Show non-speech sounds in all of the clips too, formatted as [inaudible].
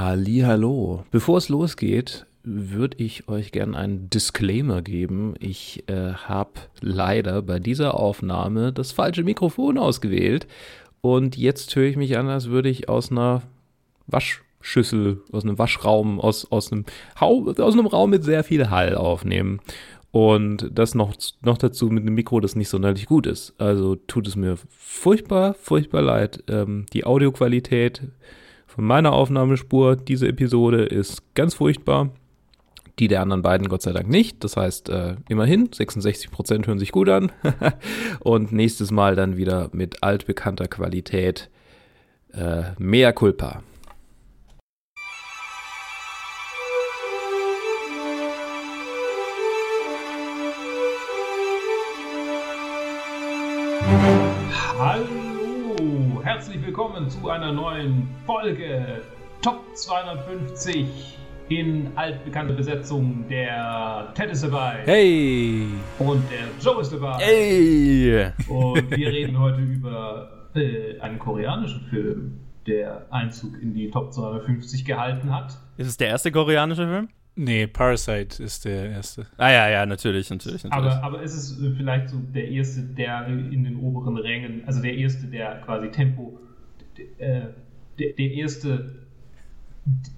Hallo. Bevor es losgeht, würde ich euch gerne einen Disclaimer geben. Ich äh, habe leider bei dieser Aufnahme das falsche Mikrofon ausgewählt und jetzt höre ich mich an, als würde ich aus einer Waschschüssel, aus einem Waschraum, aus, aus, einem, aus einem Raum mit sehr viel Hall aufnehmen. Und das noch, noch dazu mit einem Mikro, das nicht sonderlich gut ist. Also tut es mir furchtbar, furchtbar leid. Ähm, die Audioqualität meiner Aufnahmespur, diese Episode, ist ganz furchtbar. Die der anderen beiden Gott sei Dank nicht. Das heißt, äh, immerhin, 66% hören sich gut an. [laughs] Und nächstes Mal dann wieder mit altbekannter Qualität. Äh, mehr Culpa. Hallo, herzlich willkommen zu einer neuen Folge Top 250 in altbekannter Besetzung. Der Ted ist dabei. Hey! Und der Joe ist dabei. Hey! Und wir reden heute über äh, einen koreanischen Film, der Einzug in die Top 250 gehalten hat. Ist es der erste koreanische Film? Nee, Parasite ist der erste. Ah ja, ja, natürlich, natürlich. natürlich. Aber, aber ist es äh, vielleicht so der erste, der in den oberen Rängen, also der erste, der quasi Tempo, äh, der, der erste,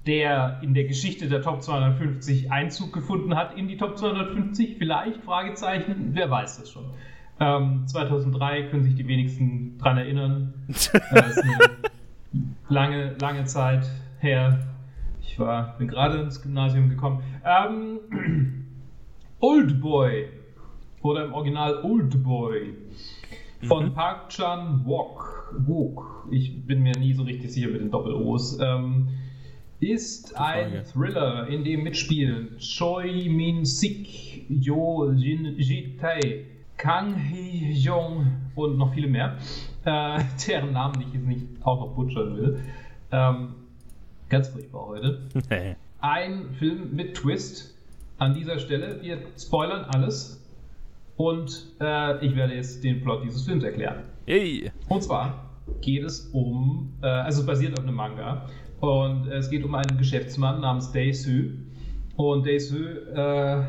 der in der Geschichte der Top 250 Einzug gefunden hat in die Top 250? Vielleicht? Fragezeichen? Wer weiß das schon. Ähm, 2003 können sich die wenigsten dran erinnern. Das [laughs] ist eine lange, lange Zeit her. War, bin gerade ins Gymnasium gekommen. Ähm, [clears throat] Old Boy oder im Original Old Boy von mhm. Park Chan Wook. Wook. Ich bin mir nie so richtig sicher mit den Doppel-O's. Ähm, ist ein Thriller, in dem mitspielen Choi Min Sik, Jo Jin Ji Tae, Kang Hee Jong und noch viele mehr, äh, [laughs] deren Namen ich jetzt nicht auch noch butchern will. Ähm, Ganz furchtbar heute. Ein Film mit Twist an dieser Stelle. Wir spoilern alles. Und äh, ich werde jetzt den Plot dieses Films erklären. Hey. Und zwar geht es um, äh, also es basiert auf einem Manga. Und es geht um einen Geschäftsmann namens Dae-Soo. Und Dae-Soo äh,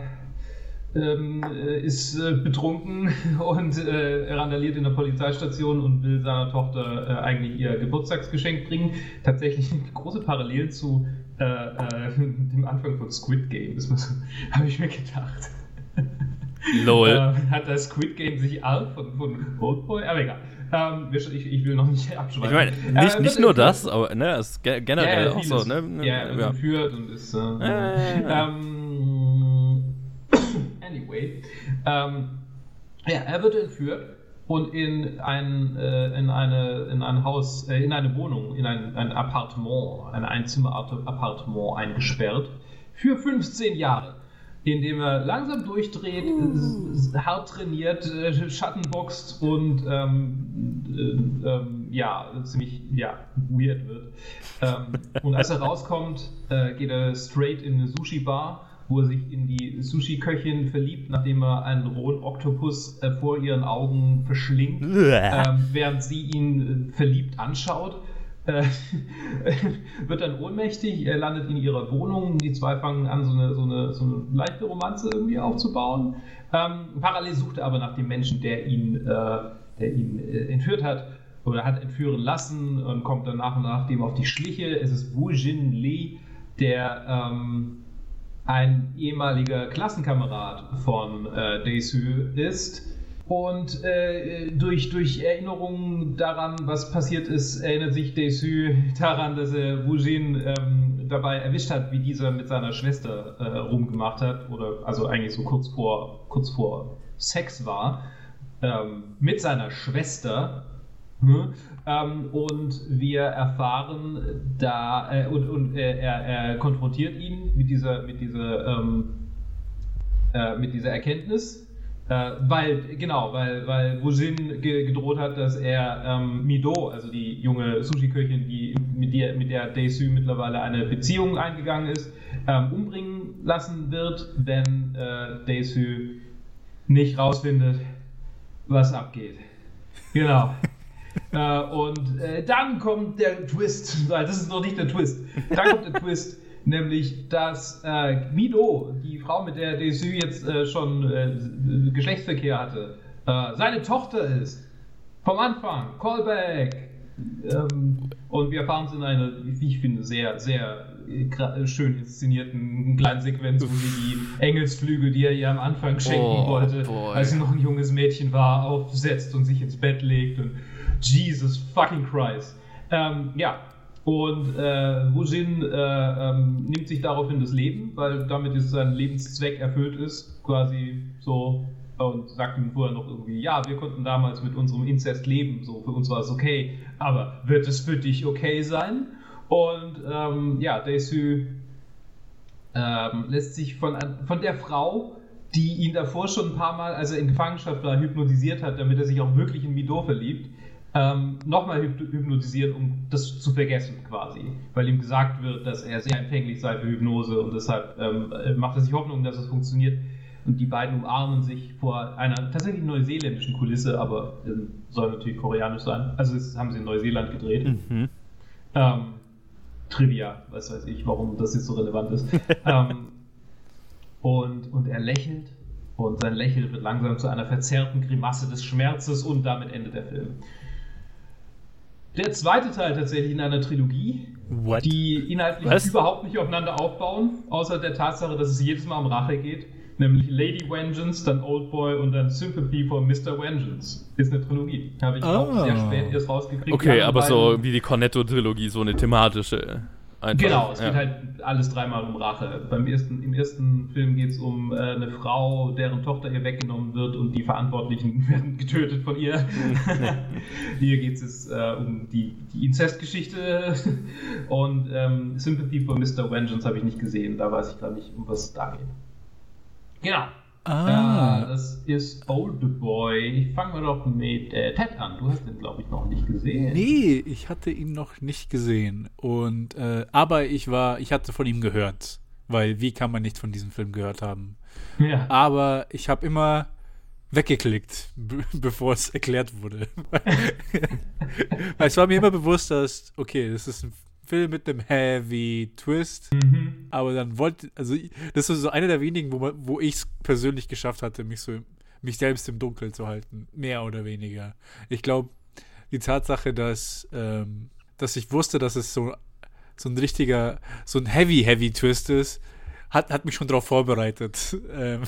ähm, äh, ist äh, betrunken [laughs] und äh, randaliert in der Polizeistation und will seiner Tochter äh, eigentlich ihr Geburtstagsgeschenk bringen. Tatsächlich [laughs] große Parallelen zu äh, äh, [laughs] dem Anfang von Squid Game, so, habe ich mir gedacht. Lol. hat das Squid Game sich all von, von Oldboy? Aber egal. Ähm, ich, ich, will noch nicht abschweifen. Ich meine, nicht, nicht nur das, aber ne, es ist generell ja, auch so. Ne? Ja, ja. entführt und ist. Ähm, anyway. Ähm, ja, er wird entführt und in ein, äh, in eine, in ein Haus, äh, in eine Wohnung, in ein, ein Appartement, ein Einzimmer-Appartement eingesperrt für 15 Jahre indem er langsam durchdreht, uh. hart trainiert, äh, Schattenboxt und ähm, äh, äh, ja, ziemlich ja, weird wird. Ähm, und als er rauskommt, äh, geht er straight in eine Sushi-Bar wo er sich in die Sushi-Köchin verliebt, nachdem er einen rohen Oktopus äh, vor ihren Augen verschlingt, ähm, während sie ihn äh, verliebt anschaut. Äh, [laughs] wird dann ohnmächtig, er landet in ihrer Wohnung, die zwei fangen an, so eine, so eine, so eine leichte Romanze irgendwie aufzubauen. Ähm, parallel sucht er aber nach dem Menschen, der ihn, äh, der ihn äh, entführt hat oder hat entführen lassen und kommt dann nach und nach dem auf die Schliche. Es ist Wu Jin Lee, der ähm, ein ehemaliger Klassenkamerad von äh, Daesü ist. Und äh, durch, durch Erinnerungen daran, was passiert ist, erinnert sich Daesü daran, dass er Wujin ähm, dabei erwischt hat, wie dieser mit seiner Schwester äh, rumgemacht hat. Oder also eigentlich so kurz vor, kurz vor Sex war. Ähm, mit seiner Schwester. Hm? Ähm, und wir erfahren da, äh, und, und äh, er, er, konfrontiert ihn mit dieser, mit dieser, ähm, äh, mit dieser Erkenntnis, äh, weil, genau, weil, weil Wujin ge gedroht hat, dass er ähm, Mido, also die junge Sushi-Köchin, die, mit der, mit der Daesü mittlerweile eine Beziehung eingegangen ist, ähm, umbringen lassen wird, wenn äh, Daesü nicht rausfindet, was abgeht. Genau. [laughs] äh, und äh, dann kommt der Twist. Nein, das ist noch nicht der Twist. Dann kommt der Twist, [laughs] nämlich, dass äh, Mido, die Frau, mit der Desü jetzt äh, schon äh, Geschlechtsverkehr hatte, äh, seine Tochter ist. Vom Anfang, Callback. Ähm, und wir erfahren es in einer, wie ich finde, sehr, sehr schön inszenierten kleinen Sequenz, wo sie die Engelsflügel, die er ihr am Anfang schenken Oh, wollte, boy. als sie noch ein junges Mädchen war, aufsetzt und sich ins Bett legt und Jesus fucking Christ. Ähm, ja, und äh, Wujin äh, ähm, nimmt sich daraufhin das Leben, weil damit ist sein Lebenszweck erfüllt ist, quasi so. Und sagt ihm vorher noch irgendwie, ja, wir konnten damals mit unserem Inzest leben, so für uns war es okay, aber wird es für dich okay sein? Und ähm, ja, Daisy ähm, lässt sich von, von der Frau, die ihn davor schon ein paar Mal, als er in Gefangenschaft war, hypnotisiert hat, damit er sich auch wirklich in Mido verliebt, ähm, nochmal hyp hypnotisieren, um das zu vergessen quasi. Weil ihm gesagt wird, dass er sehr empfänglich sei für Hypnose und deshalb ähm, macht er sich Hoffnung, dass es funktioniert. Und die beiden umarmen sich vor einer tatsächlich neuseeländischen Kulisse, aber ähm, soll natürlich koreanisch sein. Also das haben sie in Neuseeland gedreht. Mhm. Ähm, Trivia, was weiß ich, warum das jetzt so relevant ist. [laughs] ähm, und, und er lächelt und sein Lächeln wird langsam zu einer verzerrten Grimasse des Schmerzes und damit endet der Film. Der zweite Teil tatsächlich in einer Trilogie, What? die inhaltlich Was? überhaupt nicht aufeinander aufbauen, außer der Tatsache, dass es jedes Mal um Rache geht. Nämlich Lady Vengeance, dann Old Boy und dann Sympathy for Mr. Vengeance. Ist eine Trilogie. Habe ich auch Ah. sehr spät erst rausgekriegt. Okay, aber so wie die Cornetto-Trilogie, so eine thematische. Einfach. Genau, es ja. geht halt alles dreimal um Rache. Beim ersten, Im ersten Film geht es um äh, eine Frau, deren Tochter ihr weggenommen wird und die Verantwortlichen [laughs] werden getötet von ihr. [laughs] Hier geht es äh, um die, die Inzestgeschichte und ähm, Sympathy for Mr. Vengeance habe ich nicht gesehen. Da weiß ich gar nicht, um was es da geht. Genau. Ah, das ist Old Boy. Fangen wir doch mit äh, Ted an. Du hast den, glaube ich, noch nicht gesehen. nee, ich hatte ihn noch nicht gesehen. Und, äh, aber ich war, ich hatte von ihm gehört. Weil wie kann man nicht von diesem Film gehört haben? Ja. Aber ich habe immer weggeklickt, be- [laughs] bevor es erklärt wurde. [laughs] Weil es war mir immer bewusst, dass, okay, das ist ein Film mit einem Heavy Twist. Mhm. Aber dann wollte, also das ist so einer der wenigen, wo, man- wo ich es persönlich geschafft hatte, mich so, mich selbst im Dunkeln zu halten. Mehr oder weniger. Ich glaube, die Tatsache, dass, ähm, dass ich wusste, dass es so, so ein richtiger, so ein Heavy, Heavy Twist ist, hat, hat mich schon darauf vorbereitet. [laughs] Ähm,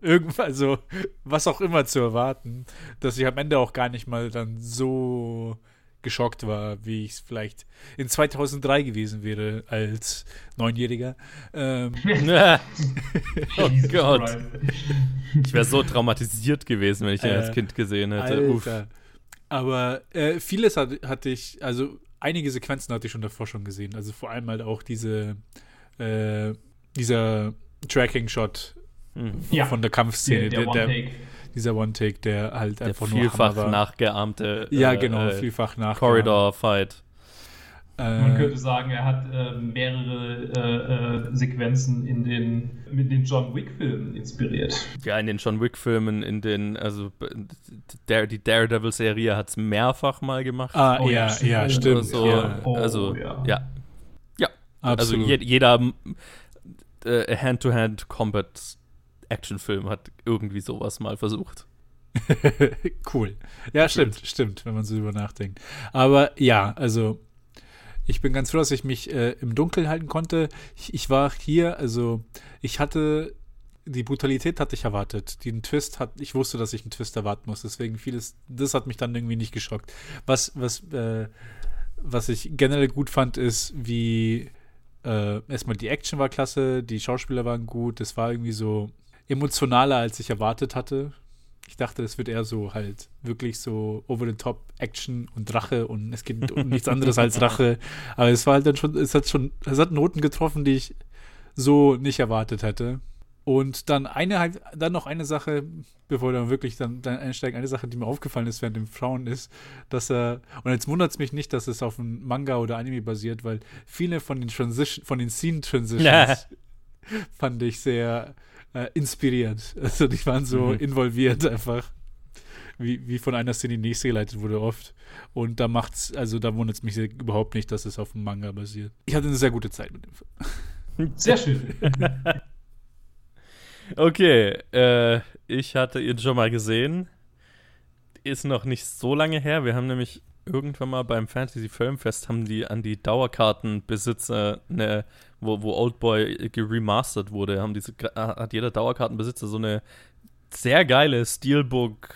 irgendwann, also, was auch immer zu erwarten, dass ich am Ende auch gar nicht mal dann so geschockt war, wie ich es vielleicht in 2003 gewesen wäre als Neunjähriger. Ähm, [laughs] oh Gott. Ich wäre so traumatisiert gewesen, wenn ich den Äh, als Kind gesehen hätte. Aber äh, vieles hat, hatte ich, also einige Sequenzen hatte ich schon davor schon gesehen. Also vor allem halt auch diese, äh, dieser Tracking-Shot Mhm. Ja. von der Kampfszene, Der, der der. Dieser One-Take, der halt Der einfach vielfach nachgeahmte Ja, äh, genau, äh, vielfach nach. Corridor-Fight. Man Äh, könnte sagen, er hat äh, mehrere äh, äh, Sequenzen in den, mit den John Wick-Filmen inspiriert. Ja, in den John Wick-Filmen, in den, also der, die Daredevil-Serie hat es mehrfach mal gemacht. ah, Oh ja, ja, ja, stimmt. Also, ja, Oh, also ja. ja. Ja, also absolut. je, jeder äh, Hand-to-Hand-Combat-Actionfilm hat irgendwie sowas mal versucht. [laughs] cool. Ja, stimmt, stimmt, wenn man so drüber nachdenkt. Aber ja, also ich bin ganz froh, dass ich mich äh, im Dunkeln halten konnte. Ich, ich war hier, also ich hatte die Brutalität hatte ich erwartet. Den Twist hat, ich wusste, dass ich einen Twist erwarten muss. Deswegen vieles, das hat mich dann irgendwie nicht geschockt. Was, was, äh, was ich generell gut fand, ist, wie äh, erstmal die Action war klasse, die Schauspieler waren gut, es war irgendwie so emotionaler, als ich erwartet hatte. Ich dachte, das wird eher so halt wirklich so over the top Action und Rache und es geht um [laughs] nichts anderes als Rache. Aber es war halt dann schon, es hat schon, es hat Noten getroffen, die ich so nicht erwartet hätte. Und dann eine halt, dann noch eine Sache, bevor wir dann wirklich dann, dann einsteigen, eine Sache, die mir aufgefallen ist während dem Frauen ist, dass er, und jetzt wundert es mich nicht, dass es auf einem Manga oder Anime basiert, weil viele von den Transition, von den Scene Transitions fand ich sehr äh, inspiriert. [laughs] Also die waren so Mhm. involviert einfach. wie, wie von einer Szene in die nächste geleitet wurde oft. Und da macht's, also da wundert es mich überhaupt nicht, dass es auf dem Manga basiert. Ich hatte eine sehr gute Zeit mit dem Film. [laughs] Sehr schön. [laughs] okay, äh, ich hatte ihn schon mal gesehen. Ist noch nicht so lange her. Wir haben nämlich irgendwann mal beim Fantasy Filmfest haben die an die Dauerkartenbesitzer eine, wo, wo Oldboy geremastert wurde, haben diese, hat jeder Dauerkartenbesitzer so eine sehr geile Steelbook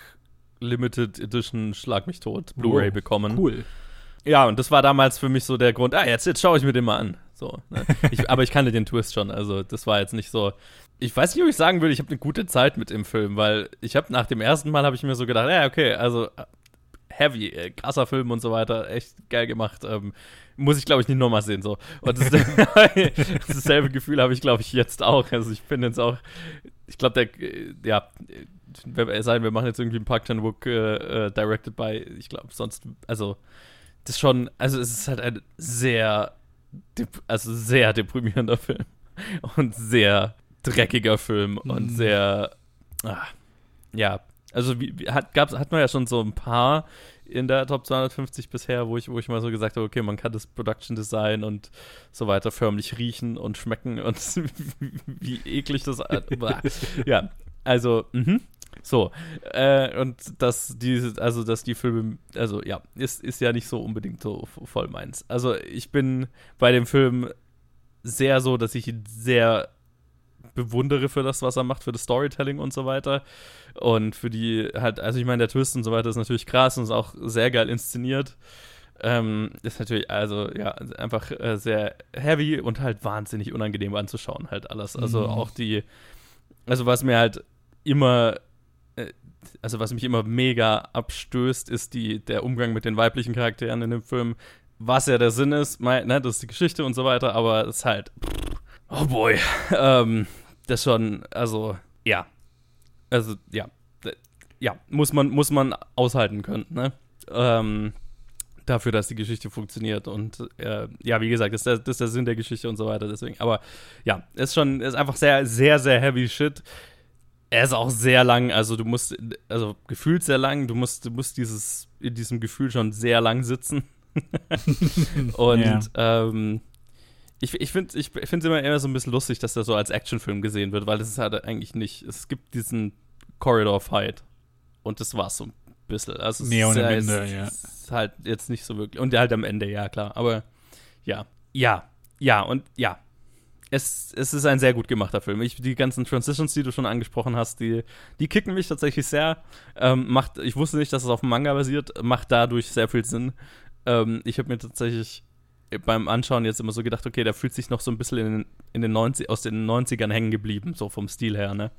Limited Edition Schlag mich tot Blu-ray Wow, bekommen. Cool. Ja, und das war damals für mich so der Grund, ah, jetzt, jetzt schaue ich mir den mal an. So, ne? [laughs] ich, aber ich kannte den Twist schon, also das war jetzt nicht so. Ich weiß nicht, ob ich sagen würde, ich habe eine gute Zeit mit dem Film, weil ich habe nach dem ersten Mal habe ich mir so gedacht, ja, okay, also heavy, äh, krasser Film und so weiter, echt geil gemacht. Ähm, muss ich, glaube ich, nicht nochmal sehen. So. Und das, [laughs] dasselbe Gefühl habe ich, glaube ich, jetzt auch. Also ich bin jetzt auch, ich glaube, der, äh, ja, es sei denn, wir machen jetzt irgendwie einen Park Chan Wook äh, äh, directed by, ich glaube, sonst, also das ist schon, also es ist halt ein sehr, also sehr deprimierender Film [laughs] und sehr dreckiger Film und Mm. sehr, ah, ja, also wie, wie, hat, gab's, hat man ja schon so ein paar in der Top 250 bisher, wo ich, wo ich mal so gesagt habe, okay, man kann das Production Design und so weiter förmlich riechen und schmecken [laughs] und wie eklig das. [laughs] Ja, also, mhm. So, äh, und dass die, also dass die Filme, also ja, ist, ist ja nicht so unbedingt so voll meins. Also ich bin bei dem Film sehr so, dass ich ihn sehr bewundere für das, was er macht, für das Storytelling und so weiter. Und für die halt, also ich meine, der Twist und so weiter ist natürlich krass und ist auch sehr geil inszeniert. Ähm, ist natürlich, also ja, einfach äh, sehr heavy und halt wahnsinnig unangenehm anzuschauen, halt alles. Also Mhm. auch die, also was mir halt immer, äh, also was mich immer mega abstößt, ist die, der Umgang mit den weiblichen Charakteren in dem Film. Was ja der Sinn ist, mein, ne, das ist die Geschichte und so weiter, aber es ist halt, oh boy, ähm, das schon, also, ja. Also, ja. Ja, muss man, muss man aushalten können, ne? Ähm, dafür, dass die Geschichte funktioniert. Und äh, ja, wie gesagt, das ist, der, das ist der Sinn der Geschichte und so weiter. Deswegen, aber ja, ist schon, ist einfach sehr, sehr, sehr heavy shit. Er ist auch sehr lang, also du musst, also gefühlt sehr lang, du musst, du musst dieses, in diesem Gefühl schon sehr lang sitzen. [laughs] und Ja. ähm, ich, ich finde es immer, immer so ein bisschen lustig, dass er so als Actionfilm gesehen wird, weil das ist halt eigentlich nicht. Es gibt diesen Corridor-Fight und das war's so ein bisschen. Also es Nee, und ist, am Ende, es, ja. ist halt jetzt nicht so wirklich. Und halt am Ende, ja, klar. Aber ja, ja, ja und ja. Es, es ist ein sehr gut gemachter Film. Ich, die ganzen Transitions, die du schon angesprochen hast, die, die kicken mich tatsächlich sehr. Ähm, macht, ich wusste nicht, dass es auf dem Manga basiert, macht dadurch sehr viel Sinn. Ähm, ich habe mir tatsächlich beim Anschauen jetzt immer so gedacht, okay, der fühlt sich noch so ein bisschen in, den- in den 90, aus den 90ern hängen geblieben, so vom Stil her, ne?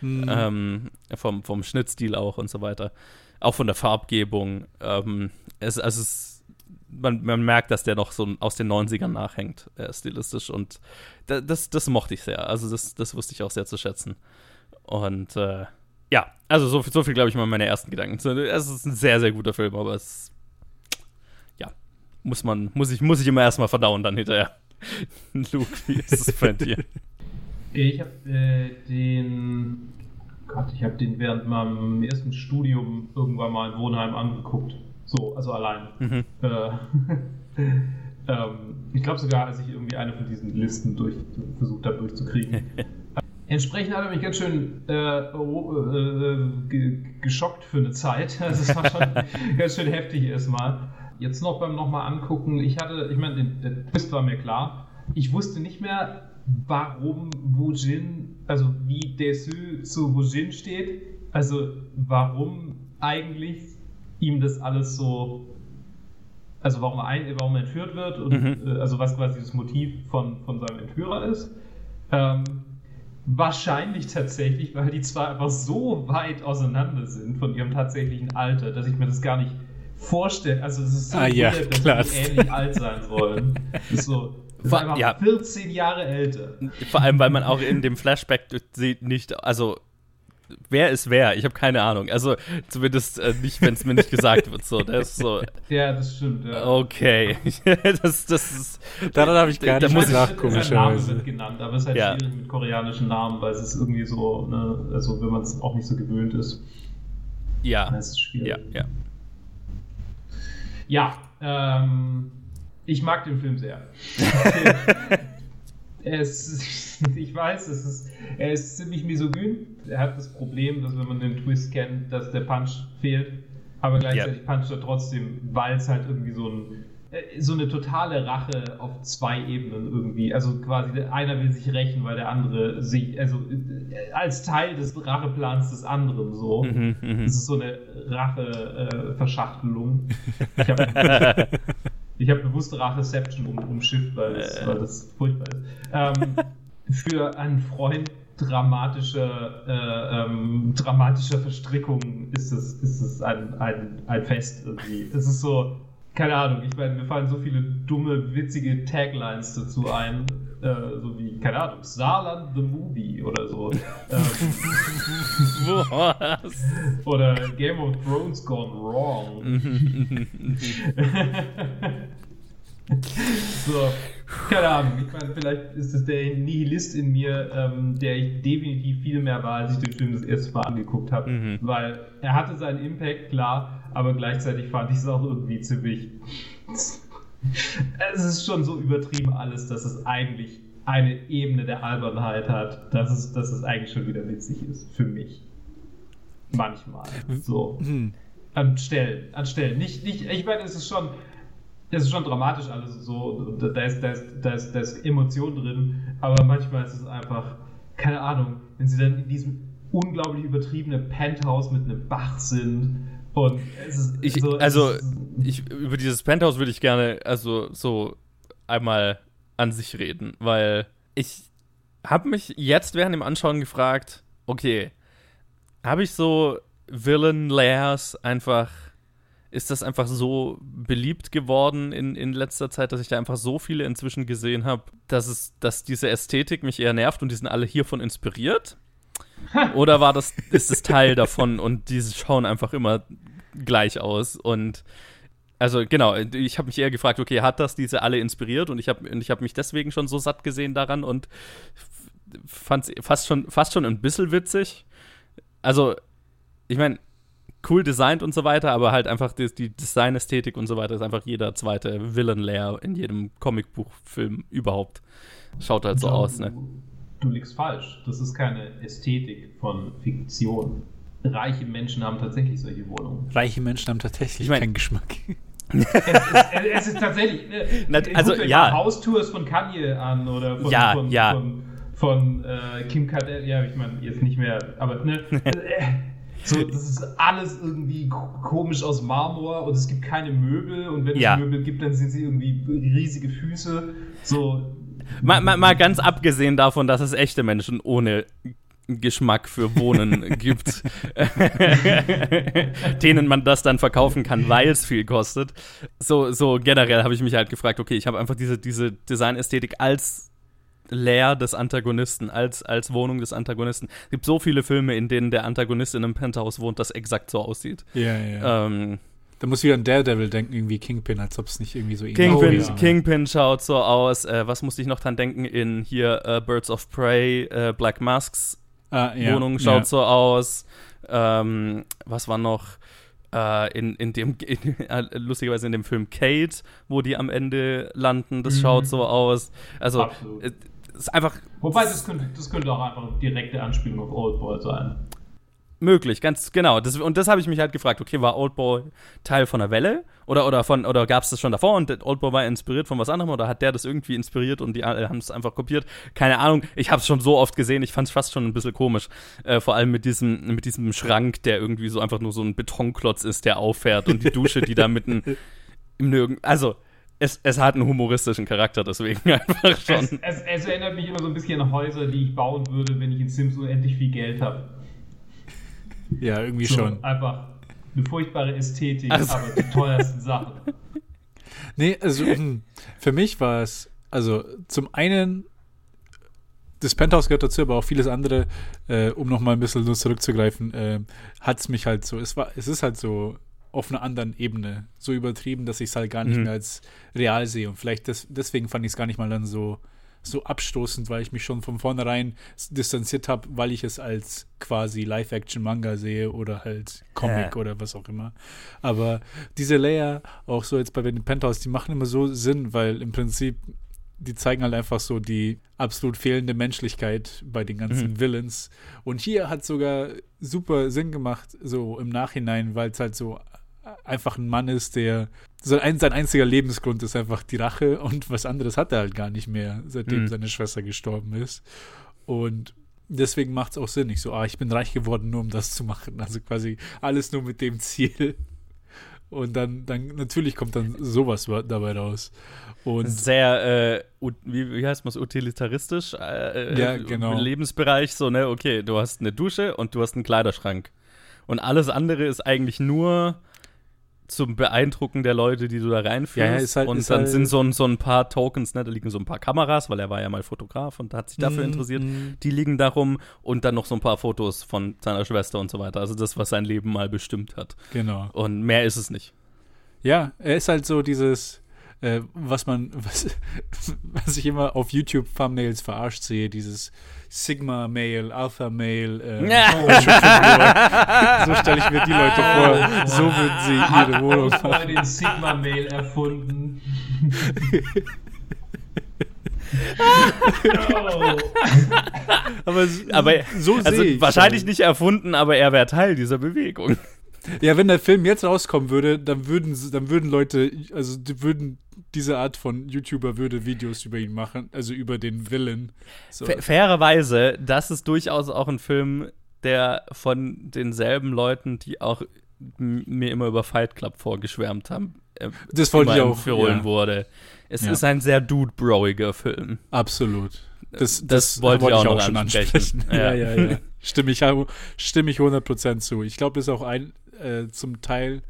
Mhm. Ähm, vom, vom Schnittstil auch und so weiter. Auch von der Farbgebung. Ähm, es, also es, man, man merkt, dass der noch so aus den 90ern nachhängt, äh, stilistisch. Und da, das, das mochte ich sehr. Also das, das wusste ich auch sehr zu schätzen. Und äh, ja, also so, viel- so viel, glaube ich, mal meine ersten Gedanken. Es ist ein sehr, sehr guter Film, aber es muss man, muss ich, muss ich immer erstmal verdauen dann hinterher. [laughs] Luke, wie ist es bei dir? Ich habe äh, den. Gott, ich habe den während meinem ersten Studium irgendwann mal in Wohnheim angeguckt. So, also allein. Mhm. Äh, [laughs] ähm, ich glaube sogar, als ich irgendwie eine von diesen Listen durch, versucht habe durchzukriegen. [laughs] Entsprechend hat er mich ganz schön äh, oh, äh, ge geschockt für eine Zeit. Also es war schon ganz schön heftig erstmal. Jetzt noch beim nochmal angucken, ich hatte, ich meine, der Twist war mir klar. Ich wusste nicht mehr, warum Wujin, also wie Desu zu Wujin steht. Also warum eigentlich ihm das alles so also warum er, ein, warum er entführt wird und Mhm. äh, also was quasi das Motiv von, von seinem Entführer ist. Ähm, wahrscheinlich tatsächlich, weil die zwei einfach so weit auseinander sind von ihrem tatsächlichen Alter, dass ich mir das gar nicht vorstelle. Also es ist so Ah, ja, weird, dass klar. die ähnlich alt sein sollen. [laughs] Das ist so ist einfach ja. 14 Jahre älter. Vor allem, weil man auch in dem Flashback sieht nicht, also wer ist wer? Ich habe keine Ahnung. Also zumindest äh, nicht, wenn es mir nicht gesagt wird. So, das ist so, [laughs] Ja, das stimmt. Ja. okay. [laughs] das, das ist. Daran habe ich gar Da nicht muss ich- Sein Name komischerweise. wird genannt, aber es ist halt Ja. schwierig mit koreanischen Namen, weil es ist irgendwie so, ne, also wenn man es auch nicht so gewöhnt ist. Ja. Das ist schwierig. Ja, ja. Ja, ähm, ich mag den Film sehr. [laughs] es, ich weiß, es ist, er ist ziemlich misogyn. Er hat das Problem, dass wenn man den Twist kennt, dass der Punch fehlt. Aber gleichzeitig Ja. puncht er trotzdem, weil es halt irgendwie so ein so eine totale Rache auf zwei Ebenen irgendwie. Also quasi der- einer will sich rächen, weil der andere sich, also äh, als Teil des Racheplans des anderen so. Mhm, mhm. Das ist so eine Rache-Verschachtelung. ich habe [laughs] hab bewusst Racheception um, umschifft, weil das, weil das furchtbar ist. Ähm, für einen Freund dramatischer, äh, ähm, dramatischer Verstrickungen ist es, ist es ein, ein, ein Fest irgendwie. Es ist so, keine Ahnung, ich meine, mir fallen so viele dumme, witzige Taglines dazu ein, äh, so wie, keine Ahnung, Saarland the Movie oder so. [laughs] ähm, Was? oder Game of Thrones Gone Wrong. [laughs] so, keine Ahnung. Ich meine, vielleicht ist es der Nihilist in mir, ähm, der ich definitiv viel mehr war, als ich den Film das erste Mal angeguckt habe. Mhm. Weil er hatte seinen Impact, klar, aber gleichzeitig fand ich es auch irgendwie ziemlich. es ist schon so übertrieben alles, dass es eigentlich eine Ebene der Albernheit hat, dass es, dass es eigentlich schon wieder witzig ist. Für mich. Manchmal. So. Hm. An Stellen. An Stellen. Nicht, nicht, ich meine, es ist schon. Es ist schon dramatisch alles so, da ist, da, ist, da, ist, da ist Emotion drin, aber manchmal ist es einfach, keine Ahnung, wenn sie dann in diesem unglaublich übertriebenen Penthouse mit einem Bach sind und es ist Ich, so, also, ich, über dieses Penthouse würde ich gerne, also, so einmal an sich reden, weil ich habe mich jetzt während dem Anschauen gefragt, okay, habe ich so Villain Lairs einfach, ist das einfach so beliebt geworden in, in letzter Zeit, dass ich da einfach so viele inzwischen gesehen habe, dass es, dass diese Ästhetik mich eher nervt und die sind alle hiervon inspiriert? [laughs] Oder war das, ist es Teil davon und diese schauen einfach immer gleich aus und also genau, ich habe mich eher gefragt, okay, hat das diese alle inspiriert und ich habe und ich habe mich deswegen schon so satt gesehen daran und fand es fast schon fast schon ein bisschen witzig. Also, ich meine, cool designt und so weiter, aber halt einfach die, die Designästhetik und so weiter ist einfach jeder zweite Villain Layer in jedem Comicbuchfilm überhaupt. Schaut halt so Ja, aus, ne? Du liegst falsch. Das ist keine Ästhetik von Fiktion. Reiche Menschen haben tatsächlich solche Wohnungen. Reiche Menschen haben tatsächlich Ich mein- keinen Geschmack. es, es, es ist tatsächlich. Ne, [laughs] Na, guckt also, euch ja. Haustours von Kanye an oder von, Ja, von, ja. von, von äh, Kim Kardashian. Ja, ich meine, jetzt nicht mehr, aber ne. [laughs] so, das ist alles irgendwie ko- komisch aus Marmor und es gibt keine Möbel und wenn Ja. es Möbel gibt, dann sind sie irgendwie riesige Füße. So, Mal, mal, mal ganz abgesehen davon, dass es echte Menschen ohne Geschmack für Wohnen [laughs] gibt, [laughs] denen man das dann verkaufen kann, weil es viel kostet. So, so generell habe ich mich halt gefragt, okay, ich habe einfach diese, diese Designästhetik als Lair des Antagonisten, als, als Wohnung des Antagonisten. Es gibt so viele Filme, in denen der Antagonist in einem Penthouse wohnt, das exakt so aussieht. Ja, ja. Ähm, da muss wieder an Daredevil denken, irgendwie Kingpin, als ob es nicht irgendwie so ähnlich Kingpin, Oh, ja. Kingpin schaut so aus. Äh, was musste ich noch dran denken? In hier äh, Birds of Prey, äh, Black Masks ah, ja, Wohnung schaut ja. so aus. Ähm, was war noch? Äh, in, in dem, [laughs] in, äh, lustigerweise in dem Film Kate, wo die am Ende landen, das Mhm. schaut so aus. Also, Absolut. äh, es ist einfach Wobei, das könnte, das könnte auch einfach eine direkte Anspielung auf Oldboy sein. Möglich, ganz genau. Das, und das habe ich mich halt gefragt, okay, war Oldboy Teil von der Welle? Oder, oder, von, oder gab es das schon davor und der Oldboy war inspiriert von was anderem oder hat der das irgendwie inspiriert und die alle haben es einfach kopiert? Keine Ahnung, ich habe es schon so oft gesehen, ich fand es fast schon ein bisschen komisch. Äh, vor allem mit diesem, mit diesem Schrank, der irgendwie so einfach nur so ein Betonklotz ist, der auffährt und die Dusche, die da mitten [laughs] im Nirgend. Also, es, es hat einen humoristischen Charakter, deswegen [laughs] einfach Es, schon. es, es erinnert mich immer so ein bisschen an Häuser, die ich bauen würde, wenn ich in Sims unendlich viel Geld habe. Ja, irgendwie So, schon. Einfach eine furchtbare Ästhetik, Also- aber die teuersten Sachen. [laughs] Nee, also hm, für mich war es, also zum einen, das Penthouse gehört dazu, aber auch vieles andere, äh, um nochmal ein bisschen nur zurückzugreifen, äh, hat es mich halt so, es war, es ist halt so auf einer anderen Ebene so übertrieben, dass ich es halt gar nicht Mhm. mehr als real sehe und vielleicht des, deswegen fand ich es gar nicht mal dann so so abstoßend, weil ich mich schon von vornherein distanziert habe, weil ich es als quasi Live-Action-Manga sehe oder halt Comic Ja. oder was auch immer. Aber diese Layer, auch so jetzt bei den Penthouse, die machen immer so Sinn, weil im Prinzip die zeigen halt einfach so die absolut fehlende Menschlichkeit bei den ganzen Mhm. Villains. Und hier hat sogar super Sinn gemacht, so im Nachhinein, weil es halt so einfach ein Mann ist, der so ein, sein einziger Lebensgrund ist einfach die Rache und was anderes hat er halt gar nicht mehr, seitdem Mhm. seine Schwester gestorben ist. Und deswegen macht es auch Sinn. Ich so, ah, ich bin reich geworden, nur um das zu machen. Also quasi alles nur mit dem Ziel. Und dann, dann natürlich kommt dann sowas wa- dabei raus. Und Sehr, äh, wie, wie heißt man es, utilitaristisch? Äh, Ja, äh, genau. Lebensbereich, so, ne, okay, du hast eine Dusche und du hast einen Kleiderschrank. Und alles andere ist eigentlich nur zum Beeindrucken der Leute, die du da reinführst. Ja, ist halt- und ist dann halt- sind so ein, so ein paar Tokens, ne, da liegen so ein paar Kameras, weil er war ja mal Fotograf und hat sich dafür Mm, interessiert. mm. Die liegen darum und dann noch so ein paar Fotos von seiner Schwester und so weiter. Also das, was sein Leben mal bestimmt hat. Genau. Und mehr ist es nicht. Ja, er ist halt so dieses, äh, was man, [laughs] was, was ich immer auf YouTube-Thumbnails verarscht sehe, dieses Sigma-Mail, Alpha-Mail, äh, [laughs] Entrepreneur. so stelle ich mir die Leute vor, so würden sie ihre Wohnung machen. den Sigma-Mail erfunden. oh. [laughs] Aber, s- Aber so also sehe ich wahrscheinlich nicht erfunden, aber er wäre Teil dieser Bewegung. Ja, wenn der Film jetzt rauskommen würde, dann würden, dann würden Leute, also die würden diese Art von YouTuber würde Videos über ihn machen, also über den Villain. So. Fa- Fairerweise, das ist durchaus auch ein Film, der von denselben Leuten, die auch mir immer über Fight Club vorgeschwärmt haben, äh, Das wollte ich auch. empfohlen Ja, wurde. Es Ja. ist ein sehr dude-broiger Film. absolut. Das, Das wollte ich auch noch ansprechen. Ja, [laughs] Ja. ja, ja. Stimme ich, stimme ich 100% zu. Ich glaube, das ist auch ein, äh, zum Teil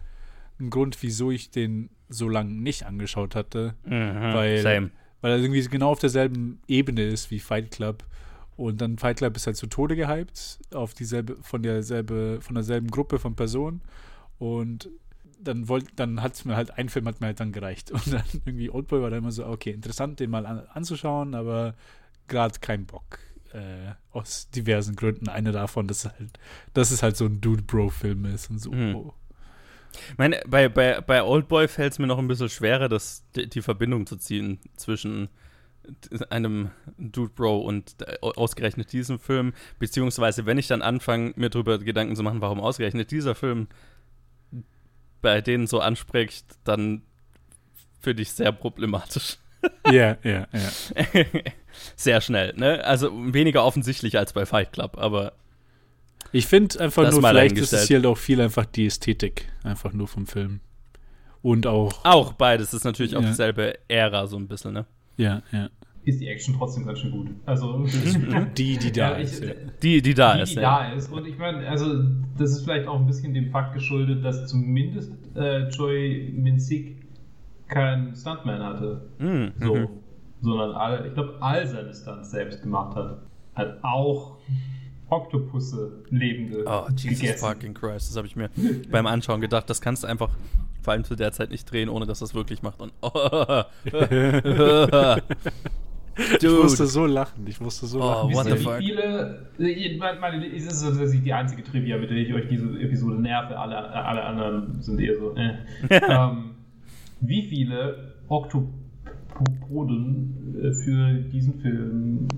ein Grund, wieso ich den so lange nicht angeschaut hatte. Mhm, Weil- Same. Weil er irgendwie genau auf derselben Ebene ist wie Fight Club. Und dann Fight Club ist halt zu Tode gehypt, auf dieselbe, von derselbe, von derselben Gruppe von Personen. Und dann wollt, dann hat es mir halt, ein Film hat mir halt dann gereicht. [laughs] Und dann irgendwie Oldboy war dann immer so, okay, interessant, den mal an, anzuschauen, aber gerade kein Bock. Äh, aus diversen Gründen. Eine davon, dass halt, dass es halt so ein Dude-Bro-Film ist und so. Mhm. Ich meine, bei, bei, bei Oldboy fällt es mir noch ein bisschen schwerer, das, die, die Verbindung zu ziehen zwischen einem Dude Bro und äh, ausgerechnet diesem Film, beziehungsweise wenn ich dann anfange, mir darüber Gedanken zu machen, warum ausgerechnet dieser Film bei denen so anspricht, dann finde ich sehr problematisch. [laughs] Ja, ja, ja. [laughs] sehr schnell, ne? Also weniger offensichtlich als bei Fight Club, aber Ich finde einfach nur, vielleicht ist es hier halt auch viel einfach die Ästhetik, einfach nur vom Film. Und auch, auch beides ist natürlich auch Ja. dieselbe Ära so ein bisschen, ne? ja, ja. Ist die Action trotzdem ganz schön gut. Also, [laughs] Die, die da Ja, ich- ist. Ja. Die, die da die, ist, die ja. da ist. Und ich meine, also das ist vielleicht auch ein bisschen dem Fakt geschuldet, dass zumindest äh, Joy Min-sik keinen Stuntman hatte. Mhm, So. mhm. Sondern all, ich glaube, all seine Stunts selbst gemacht hat. Hat auch Oktopusse lebende Oh, Jesus gegessen. fucking Christ. Das habe ich mir beim Anschauen gedacht. Das kannst du einfach vor allem zu der Zeit nicht drehen, ohne dass das wirklich macht. Und oh, [laughs] Ich musste so lachen. Ich musste so Oh, lachen. what the fuck? wie viele, meine, es ist so, dass ich die einzige Trivia, mit der ich euch diese Episode nerve, alle, alle anderen sind eher so, äh. [laughs] ähm, wie viele Oktopoden äh, für diesen Film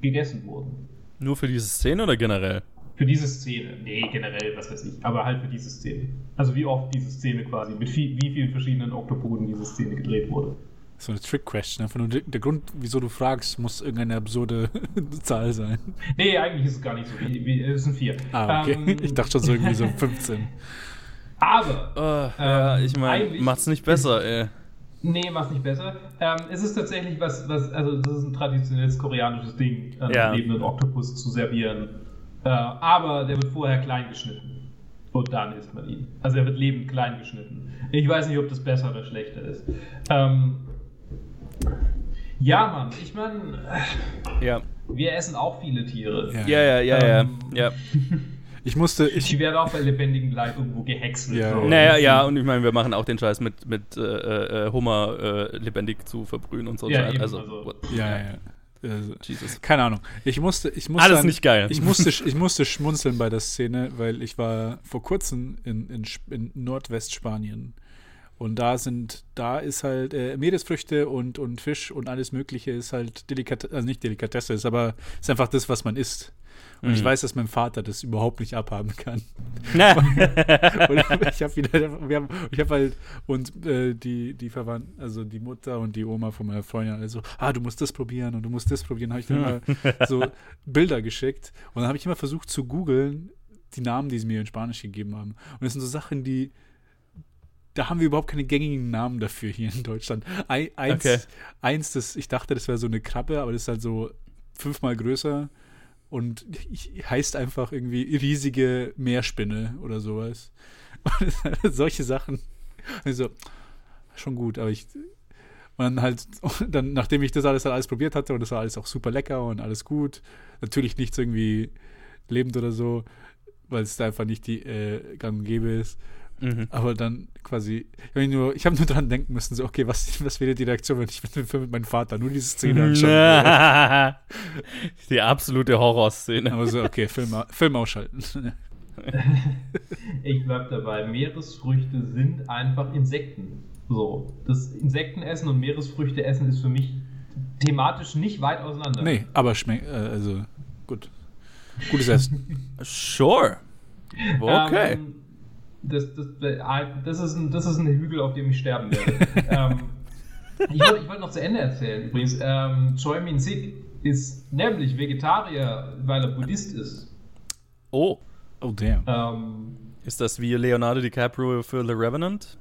gegessen wurden? Nur für diese Szene oder generell? Für diese Szene. Nee, generell, was weiß ich, aber halt für diese Szene. Also wie oft diese Szene quasi, mit viel, wie vielen verschiedenen Oktopoden diese Szene gedreht wurde. So eine Trick-Question. Einfach nur der der Grund, wieso du fragst, muss irgendeine absurde [laughs] Zahl sein. Nee, eigentlich ist es gar nicht so. Wie, wie, es sind vier. Ah, okay. Ähm, ich dachte schon so irgendwie so 15. Aber Oh, ja, Ähm, ich meine, macht's nicht besser, [laughs] ey. Nee, macht nicht besser. Ähm, es ist tatsächlich was, was, also das ist ein traditionelles koreanisches Ding, einen Ja. lebenden Oktopus zu servieren. Äh, aber der wird vorher klein geschnitten. Und dann isst man ihn. Also er wird lebend klein geschnitten. Ich weiß nicht, ob das besser oder schlechter ist. Ähm, ja, Mann, ich meine, Ja, wir essen auch viele Tiere. Ja. ja, ja, ja, ja. Ähm, ja. [laughs] Ich musste, ich, Die werden auch bei lebendigem Leib irgendwo gehäckselt. Ja. Naja, ja, und ich meine, wir machen auch den Scheiß mit, mit äh, äh, Hummer äh, lebendig zu verbrühen und so. Ja, also, also- ja, ja. äh, Jesus. keine Ahnung. Ich musste, ich musste Alles an- nicht geil. Ich musste, [laughs] ich musste schmunzeln bei der Szene, weil ich war vor kurzem in, in, in Nordwestspanien. Und da sind, da ist halt äh, Meeresfrüchte und, und Fisch und alles Mögliche ist halt Delikatesse, also nicht Delikatesse, ist aber ist einfach das, was man isst. Und ich Mhm. weiß, dass mein Vater das überhaupt nicht abhaben kann. [laughs] Und ich habe wieder, wir haben, ich habe halt und äh, die die Verwandten, also die Mutter und die Oma von meiner Freundin, also ah, du musst das probieren und du musst das probieren, habe ich dann immer [laughs] so Bilder geschickt und dann habe ich immer versucht zu googeln die Namen, die sie mir in Spanisch gegeben haben. Und das sind so Sachen, die da haben wir überhaupt keine gängigen Namen dafür hier in Deutschland. Ein, eins, Okay. eins, das ich dachte, das wäre so eine Krabbe, aber das ist halt so fünfmal größer und heißt einfach irgendwie riesige Meerspinne oder sowas. Halt [laughs] solche Sachen. Und ich so, schon gut, aber ich. Dann halt, [laughs] dann, nachdem ich das alles, alles probiert hatte und das war alles auch super lecker und alles gut, natürlich nichts irgendwie lebend oder so, weil es da einfach nicht die äh, gang und gäbe ist. Mhm. Aber dann quasi, ich habe nur, ich hab nur dran denken müssen, so, okay, was, was wäre die Reaktion, wenn ich mit dem Film mit meinem Vater nur diese Szene anschauen würde? [laughs] Die absolute Horrorszene. Aber so, okay, Film, Film ausschalten. Ich bleib dabei. Meeresfrüchte sind einfach Insekten. So. Das Insektenessen und Meeresfrüchte essen ist für mich thematisch nicht weit auseinander. nee, aber schmeckt, äh, also, gut. Gutes Essen. Sure. Okay. Ähm, das, das, das, ist ein, das ist ein Hügel, auf dem ich sterben werde. [laughs] ähm, ich wollte ich wollte noch zu Ende erzählen. Übrigens, ähm, Choi Min Sik ist nämlich Vegetarier, weil er Buddhist ist. Oh, Oh, damn. Ähm, ist das wie Leonardo DiCaprio für The Revenant?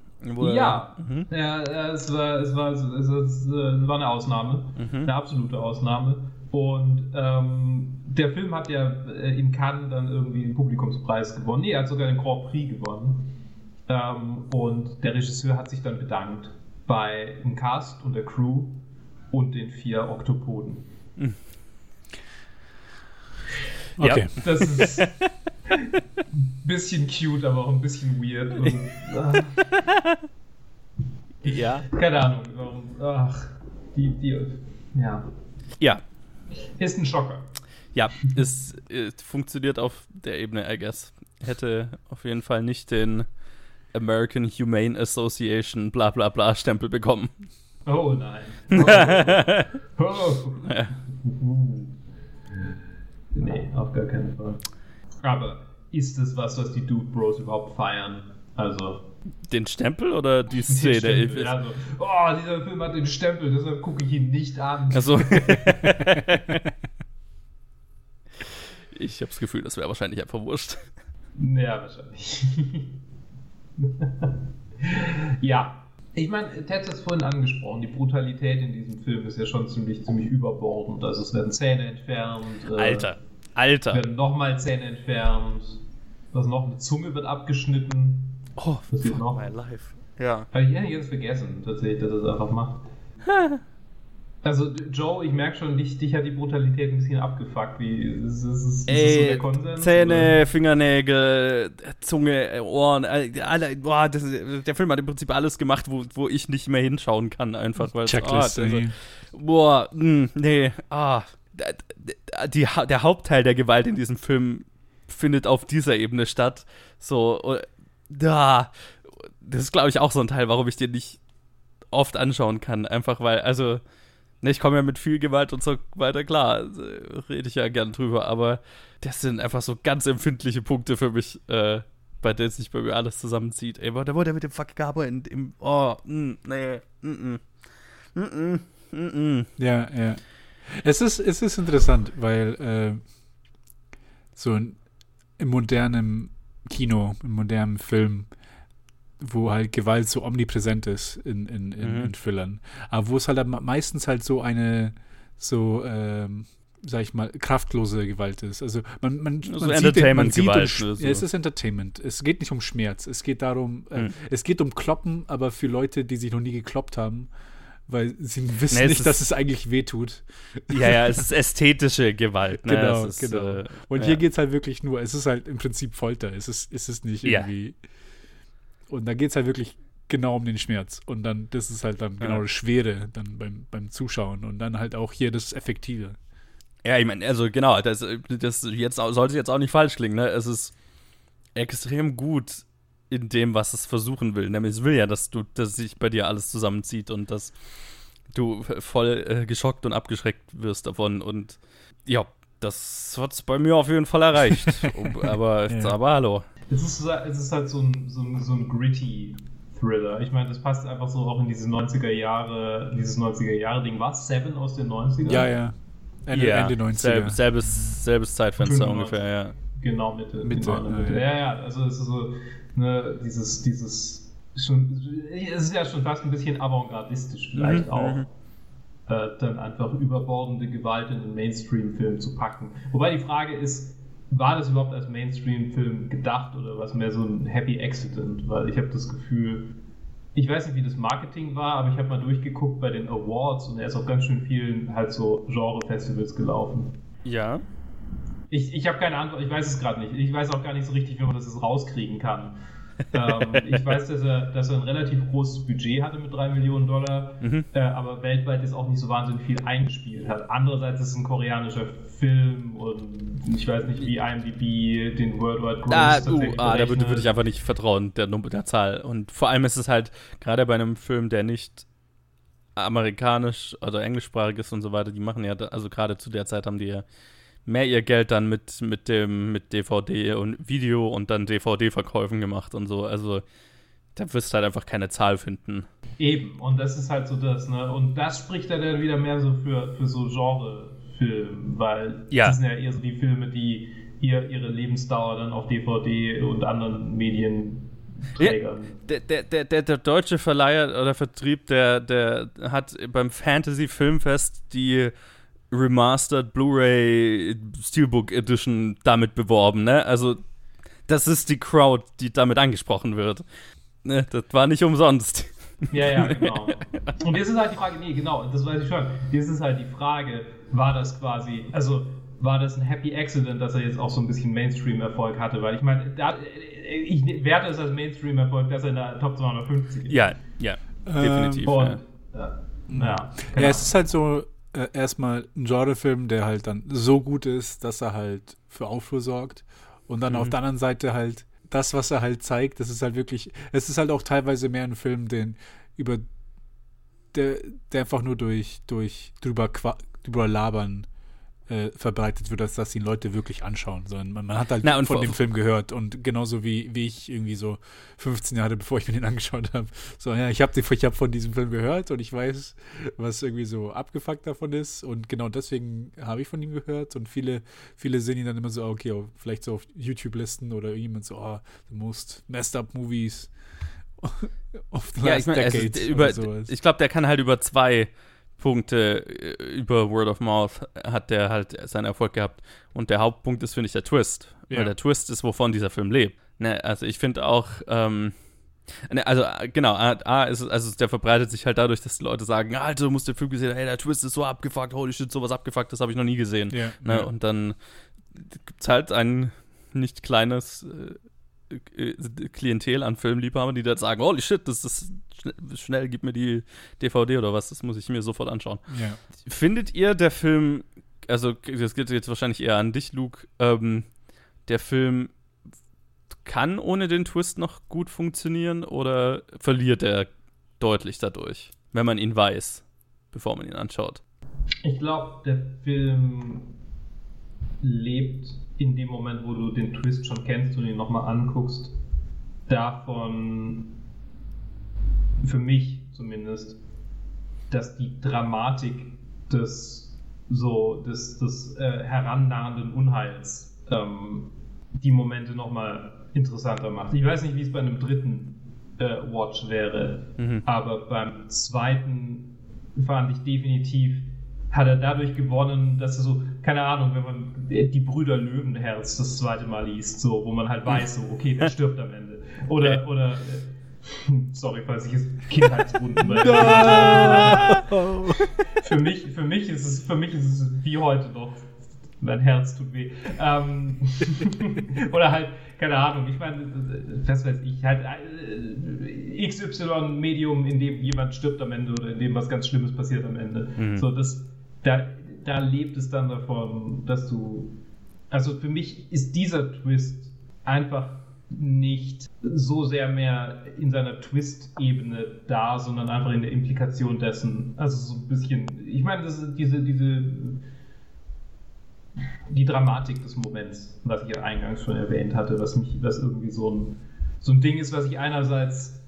Ja, Mhm. ja es, war, es, war, es, es, es äh, war eine Ausnahme, Mhm. eine absolute Ausnahme. Und ähm, der Film hat ja äh, in Cannes dann irgendwie den Publikumspreis gewonnen. Nee, er hat sogar den Grand Prix gewonnen. Ähm, und der Regisseur hat sich dann bedankt bei dem Cast und der Crew und den vier Oktopoden. Okay. Das ist [laughs] ein bisschen cute, aber auch ein bisschen weird. Und, äh, Ja. keine Ahnung, warum. Ach, die, die, ja. Ja. Ist ein Schocker. Ja, es, äh, funktioniert auf der Ebene, I guess. Hätte auf jeden Fall nicht den American Humane Association bla bla bla Stempel bekommen. Oh nein. [laughs] Oh. Oh. Ja. Nee, auf gar keinen Fall. Aber ist es was, was die Dude Bros überhaupt feiern? Also. Den Stempel oder die Szene? Stempel, also, oh, dieser Film hat den Stempel, deshalb gucke ich ihn nicht an. Also. [laughs] ich habe das Gefühl, das wäre wahrscheinlich einfach wurscht. Ja, wahrscheinlich. [laughs] ja. Ich meine, Ted hat es vorhin angesprochen, die Brutalität in diesem Film ist ja schon ziemlich, ziemlich überbordend. Also es werden Zähne entfernt. äh, Alter. Es Alter. werden nochmal Zähne entfernt. Was noch? Eine Zunge wird abgeschnitten. Oh, Was geht fuck noch? my life. Ja. Habe ich jetzt vergessen, tatsächlich, dass er das einfach macht. [laughs] Also, Joe, ich merke schon, dich, dich hat die Brutalität ein bisschen abgefuckt. Wie, ist, ist, ist, ist das so Ey, der Konsens? Zähne, Fingernägel, Zunge, Ohren, all- alle, boah, das, der Film hat im Prinzip alles gemacht, wo, wo ich nicht mehr hinschauen kann, einfach weil Checkliste. ah, also, boah, mh, nee, ah, die, der Hauptteil der Gewalt in diesem Film findet auf dieser Ebene statt, so, äh, da, das ist glaube ich auch so ein Teil, warum ich den nicht oft anschauen kann, einfach weil, also, ne, ich komme ja mit viel Gewalt und so weiter, klar, äh, rede ich ja gern drüber, aber das sind einfach so ganz empfindliche Punkte für mich, äh, bei denen sich bei mir alles zusammenzieht. Ey, da wurde er mit dem fucking Hammer in, im, oh, mm, nee, mm, mm, mm, mm, mm. Ja, ja. Es ist, es ist interessant, weil äh, so in, im modernen Kino, im modernen Film, wo halt Gewalt so omnipräsent ist in, in, in, Mhm. in Thrillern, aber wo es halt meistens halt so eine, so, ähm, sag ich mal, kraftlose Gewalt ist. Also man, man, So man sieht, man Entertainment-Gewalt, um, ne, ja, es ist Entertainment. Es geht nicht um Schmerz. Es geht darum, äh, Mhm. es geht um Kloppen, aber für Leute, die sich noch nie gekloppt haben, weil sie wissen Nee, es nicht, ist- dass es eigentlich wehtut. Ja, ja, es ist ästhetische Gewalt, ne? Genau, es ist, genau. Äh, Und ja. hier geht es halt wirklich nur, es ist halt im Prinzip Folter. Es ist, es ist nicht Ja. irgendwie. Und da geht es halt wirklich genau um den Schmerz. Und dann, das ist halt dann genau Ja. das Schwere dann beim, beim Zuschauen. Und dann halt auch hier das Effektive. Ja, ich meine, also genau, das, das jetzt sollte jetzt auch nicht falsch klingen, ne? Es ist extrem gut in dem, was es versuchen will. Nämlich es will ja, dass du, dass sich bei dir alles zusammenzieht und dass du voll äh, geschockt und abgeschreckt wirst davon. Und ja, das hat's bei mir auf jeden Fall erreicht. [laughs] Aber, Ja. aber hallo. Es ist, es ist halt so ein, so ein, so ein gritty Thriller. Ich meine, das passt einfach so auch in diese 90er Jahre, dieses 90er Jahre Ding. War es Seven aus den 90ern? Ja, ja. Ende, Ja, Ende 90er. selb- selbes, selbes Zeitfenster 95. ungefähr, ja. Genau, Mitte. Mitte, genau, Mitte. ja, Ja, ja, also es ist so, ne, dieses, dieses, schon, es ist ja schon fast ein bisschen avantgardistisch vielleicht Mhm, auch, mhm. äh, dann einfach überbordende Gewalt in den Mainstream-Film zu packen. Wobei die Frage ist, war das überhaupt als Mainstream-Film gedacht oder war es mehr so ein Happy Accident? Weil ich habe das Gefühl, ich weiß nicht, wie das Marketing war, aber ich habe mal durchgeguckt bei den Awards und er ist auf ganz schön vielen halt so Genre-Festivals gelaufen. Ja. Ich, ich habe keine Antwort, ich weiß es gerade nicht. Ich weiß auch gar nicht so richtig, wie man das jetzt rauskriegen kann. ähm, [laughs] ich weiß, dass er, dass er ein relativ großes Budget hatte mit 3 Millionen Dollar, Mhm. äh, aber weltweit ist auch nicht so wahnsinnig viel eingespielt hat. Andererseits ist es ein koreanischer Film und ich weiß nicht, wie IMDb den Worldwide Gross Ah, uh, ah, da würde berechnet. würd ich einfach nicht vertrauen, der, der Zahl. Und vor allem ist es halt, gerade bei einem Film, der nicht amerikanisch oder englischsprachig ist und so weiter, die machen ja, also gerade zu der Zeit haben die ja mehr ihr Geld dann mit, mit dem, mit DVD und Video und dann DVD-Verkäufen gemacht und so. Also da wirst du halt einfach keine Zahl finden. Eben, und das ist halt so das, ne? Und das spricht ja dann wieder mehr so für, für so Genre-Film, weil Ja. das sind ja eher so die Filme, die ihr, ihre Lebensdauer dann auf DVD und anderen Medienträgern. Der, der, der, der, der deutsche Verleiher oder Vertrieb, der, der hat beim Fantasy Filmfest die Remastered Blu-ray Steelbook Edition damit beworben, ne? Also, das ist die Crowd, die damit angesprochen wird. Ne, das war nicht umsonst. [laughs] Ja, ja, genau. [laughs] Und jetzt ist halt die Frage, nee, genau, das weiß ich schon. Jetzt ist halt die Frage, war das quasi, also war das ein Happy Accident, dass er jetzt auch so ein bisschen Mainstream-Erfolg hatte? Weil ich meine, ich werte es als Mainstream-Erfolg, dass er in der Top 250 ist. Ja, ja, definitiv. Und, ja. ja, ja, Ja, genau. es ist halt so äh, erstmal ein Genrefilm, der halt dann so gut ist, dass er halt für Aufruhr sorgt. Und dann Mhm. auf der anderen Seite halt das, was er halt zeigt, das ist halt wirklich, es ist halt auch teilweise mehr ein Film, den über der, der einfach nur durch, durch drüber, drüber labern äh, verbreitet wird, als dass ihn Leute wirklich anschauen, sondern man, man hat halt Na, von dem Film gehört. Und genauso wie, wie ich irgendwie so 15 Jahre, bevor ich mir den [laughs] angeschaut habe, so, ja, ich habe ich hab von diesem Film gehört und ich weiß, was irgendwie so abgefuckt davon ist. Und genau deswegen habe ich von ihm gehört. Und viele, viele sehen ihn dann immer so, ah, okay, vielleicht so auf YouTube-Listen oder irgendjemand so, oh, the most messed up movies [laughs] of the Ja, last ich meine, decade über, oder sowas. ich glaube, der kann halt über zwei Punkte äh, über Word of Mouth hat der halt seinen Erfolg gehabt. Und der Hauptpunkt ist, finde ich, der Twist. Ja. Weil der Twist ist, wovon dieser Film lebt. Ne, also ich finde auch, ähm, ne, also äh, genau, A, A ist es, also der verbreitet sich halt dadurch, dass die Leute sagen, Alter, du musst den Film gesehen haben, hey, der Twist ist so abgefuckt, holy shit, sowas abgefuckt, das habe ich noch nie gesehen. ja, Ne? ja. Und dann gibt es halt ein nicht kleines äh, Klientel an Filmliebhabern, die dann sagen, holy shit, das ist schnell, schnell, gib mir die DVD oder was, das muss ich mir sofort anschauen. ja. Findet ihr der Film, also das geht jetzt wahrscheinlich eher an dich, Luke, ähm, der Film kann ohne den Twist noch gut funktionieren oder verliert er deutlich dadurch, wenn man ihn weiß, bevor man ihn anschaut? Ich glaube, der Film lebt in dem Moment, wo du den Twist schon kennst und ihn nochmal anguckst, davon, für mich zumindest, dass die Dramatik des, so, des, des äh, herannahenden Unheils ähm, die Momente nochmal interessanter macht. Ich weiß nicht, wie es bei einem dritten äh, Watch wäre, Mhm. aber beim zweiten fand ich definitiv, hat er dadurch gewonnen, dass er so, keine Ahnung, wenn man die Brüder Löwenherz das zweite Mal liest, so, wo man halt weiß, so, okay, der stirbt am Ende. Oder, oder, [laughs] sorry, falls ich jetzt Kindheitswunden [laughs] für mich, für mich ist es, für mich ist es wie heute noch mein Herz tut weh. Ähm, [laughs] oder halt, keine Ahnung, ich meine, was weiß ich, halt äh, XY-Medium, in dem jemand stirbt am Ende oder in dem was ganz Schlimmes passiert am Ende. Mhm. So, das, da, da lebt es dann davon, dass du. Also für mich ist dieser Twist einfach nicht so sehr mehr in seiner Twist-Ebene da, sondern einfach in der Implikation dessen. Also so ein bisschen, ich meine, das ist diese, diese die Dramatik des Moments, was ich ja eingangs schon erwähnt hatte, was mich, was irgendwie so ein, so ein Ding ist, was ich einerseits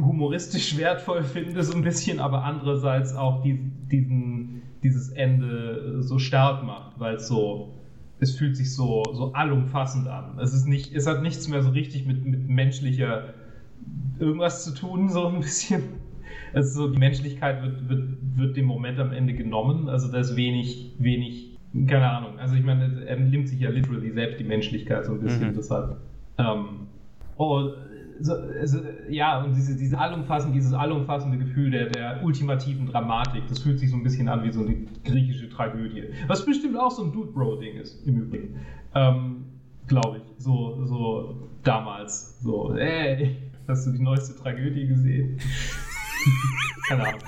humoristisch wertvoll [laughs] finde, so ein bisschen, aber andererseits auch die, diesen, dieses Ende so stark macht, weil es so, es fühlt sich so, so allumfassend an. Es ist nicht, es hat nichts mehr so richtig mit, mit menschlicher irgendwas zu tun, so ein bisschen. Also so, die Menschlichkeit wird, wird, wird dem Moment am Ende genommen, also da ist wenig, wenig keine Ahnung. Also ich meine, er nimmt sich ja literally selbst die Menschlichkeit so ein bisschen, mhm. deshalb. Ähm, oh, so, also, ja, und diese, diese allumfassende, dieses allumfassende Gefühl der, der ultimativen Dramatik, das fühlt sich so ein bisschen an wie so eine griechische Tragödie. Was bestimmt auch so ein Dude-Bro-Ding ist, im Übrigen. Ähm, Glaube ich. So, so damals. So, ey, hast du die neueste Tragödie gesehen? [laughs] Keine Ahnung.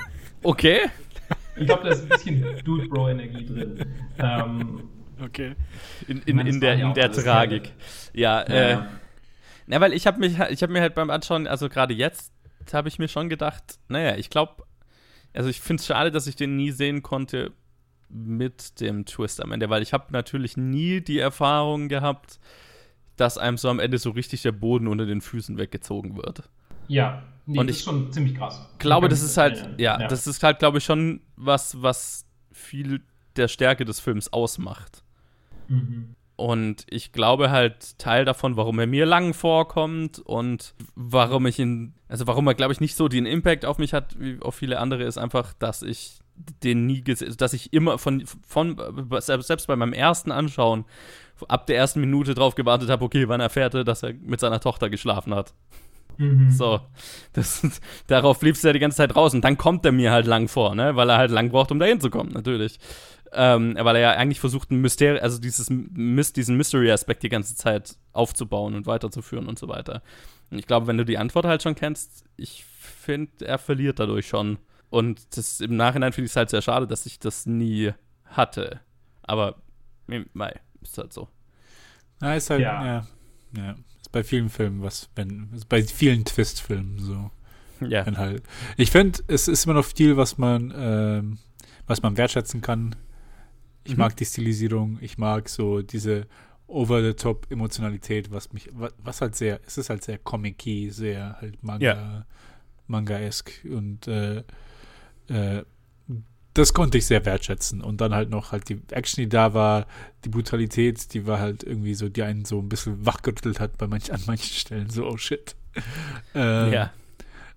Okay. Ich glaube, da ist ein bisschen Dude Bro Energie drin. Ähm, okay. In, in, in der, in der Tragik. Ja, ja, äh. Na, weil ich habe mich, ich habe mir halt beim Anschauen, also gerade jetzt, habe ich mir schon gedacht, naja, ich glaube, also ich finde es schade, dass ich den nie sehen konnte mit dem Twist am Ende, weil ich habe natürlich nie die Erfahrung gehabt, dass einem so am Ende so richtig der Boden unter den Füßen weggezogen wird. Ja, Nee, und das ich ist schon ziemlich krass. glaube, das ist halt, ja, ja, das ist halt, glaube ich, schon was, was viel der Stärke des Films ausmacht. Mhm. Und ich glaube halt Teil davon, warum er mir lang vorkommt und warum ich ihn, also warum er, glaube ich, nicht so den Impact auf mich hat wie auf viele andere, ist einfach, dass ich den nie gesehen, dass ich immer von, von, selbst bei meinem ersten Anschauen, ab der ersten Minute drauf gewartet habe, okay, wann erfährt er, dass er mit seiner Tochter geschlafen hat. Mhm. So, das, [laughs] darauf blieb es ja die ganze Zeit raus. Und dann kommt er mir halt lang vor, ne? Weil er halt lang braucht, um da hinzukommen, natürlich. Ähm, weil er ja eigentlich versucht, ein Mysterium, also dieses diesen Mystery-Aspekt die ganze Zeit aufzubauen und weiterzuführen und so weiter. Und ich glaube, wenn du die Antwort halt schon kennst, ich finde, er verliert dadurch schon. Und das, im Nachhinein finde ich es halt sehr schade, dass ich das nie hatte. Aber, mei, ist halt so. Na, ist halt, ja. ja. ja bei vielen Filmen was, wenn, bei vielen Twist-Filmen so. Ja. Wenn halt. Ich finde, es ist immer noch viel, was man, ähm, was man wertschätzen kann. Ich mhm. mag die Stilisierung, ich mag so diese over-the-top-Emotionalität, was mich, was, halt sehr, es ist halt sehr comic-y, sehr halt Manga, ja. Manga-esque und äh, äh, das konnte ich sehr wertschätzen. Und dann halt noch halt die Action, die da war, die Brutalität, die war halt irgendwie so, die einen so ein bisschen wachgerüttelt hat bei manch, an manchen Stellen. So, oh shit. [laughs] Ähm, ja.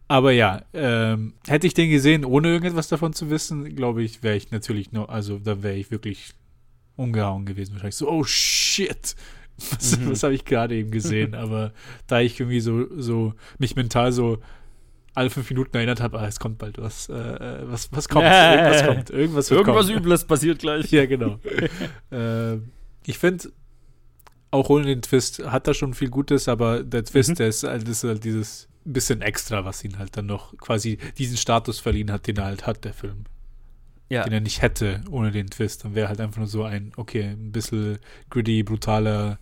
Aber ja, ähm, hätte ich den gesehen, ohne irgendetwas davon zu wissen, glaube ich, wäre ich natürlich nur, also da wäre ich wirklich umgehauen gewesen. Wahrscheinlich so, oh shit. [laughs] Was, mhm. was habe ich gerade eben gesehen? [laughs] Aber da ich irgendwie so, so mich mental so alle fünf Minuten erinnert habe, ah, es kommt bald was, äh, äh was, was kommt, äh, irgendwas kommt, irgendwas Irgendwas kommen. Übles passiert gleich. [laughs] ja, genau. äh, ich finde, auch ohne den Twist hat er schon viel Gutes, aber der Twist, mhm. der ist, halt, ist halt dieses bisschen extra, was ihn halt dann noch quasi diesen Status verliehen hat, den er halt hat, der Film. Ja. Den er nicht hätte ohne den Twist. Dann wäre halt einfach nur so ein, okay, ein bisschen gritty, brutaler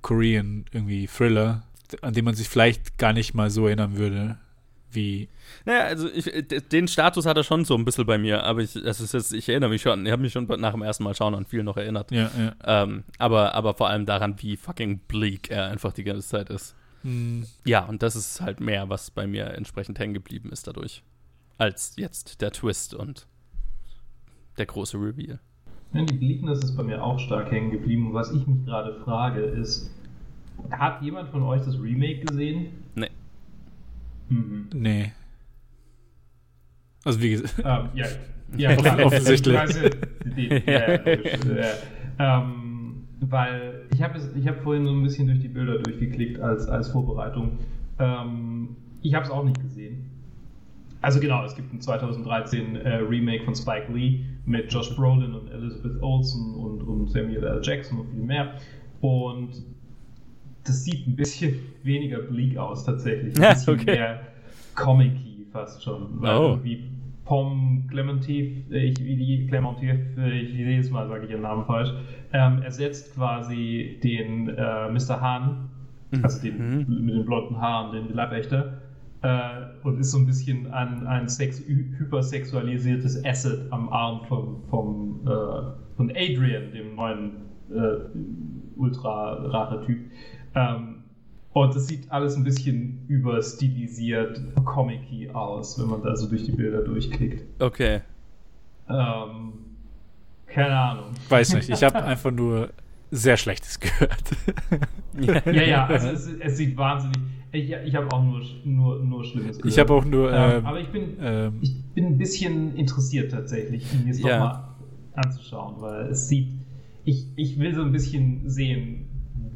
Korean irgendwie Thriller, an den man sich vielleicht gar nicht mal so erinnern würde, wie. Naja, also ich, den Status hat er schon so ein bisschen bei mir, aber ich, das ist jetzt, ich erinnere mich schon, ich habe mich schon nach dem ersten Mal schauen an viel noch erinnert. Ja, ja. Ähm, aber, aber vor allem daran, wie fucking bleak er einfach die ganze Zeit ist. Mhm. Ja, und das ist halt mehr, was bei mir entsprechend hängen geblieben ist dadurch. Als jetzt der Twist und der große Reveal. Ja, die Bleakness ist bei mir auch stark hängen geblieben. Was ich mich gerade frage, ist, hat jemand von euch das Remake gesehen? Nee. Mhm. Nee. Also wie gesagt. Ähm, ja, ja klar. offensichtlich. ja, ja, ähm, weil ich habe hab vorhin so ein bisschen durch die Bilder durchgeklickt als, als Vorbereitung. Ähm, ich habe es auch nicht gesehen. also genau, es gibt ein 2013 äh, Remake von Spike Lee mit Josh Brolin und Elizabeth Olsen und, und Samuel L. Jackson und viel mehr. Und das sieht ein bisschen weniger bleak aus tatsächlich. Ein Ja, bisschen okay. mehr comic fast schon. Weil Oh. irgendwie Pom Clementif, äh, ich, wie Clementif, äh, ich jedes Mal sage ich ihren Namen falsch, ähm, ersetzt quasi den äh, Mr. Hahn, also den mit den blonden Haaren, den Leibwächter, äh, und ist so ein bisschen ein, ein sex hy- hypersexualisiertes Asset am Arm vom, vom, äh, von Adrian, dem neuen äh, ultra rare Typ. Ähm, und das sieht alles ein bisschen überstilisiert, comic aus, wenn man da so durch die Bilder durchklickt. Okay. Ähm, keine Ahnung. Weiß nicht, ich habe einfach nur sehr Schlechtes gehört. Ja, ja, also es, es sieht wahnsinnig. Ich, ich habe auch nur, nur, nur Schlimmes gehört. Ich habe auch nur. Ähm, Ähm, aber ich bin, ähm, ich bin ein bisschen interessiert tatsächlich, ihn jetzt Ja. nochmal anzuschauen, weil es sieht. Ich, ich will so ein bisschen sehen,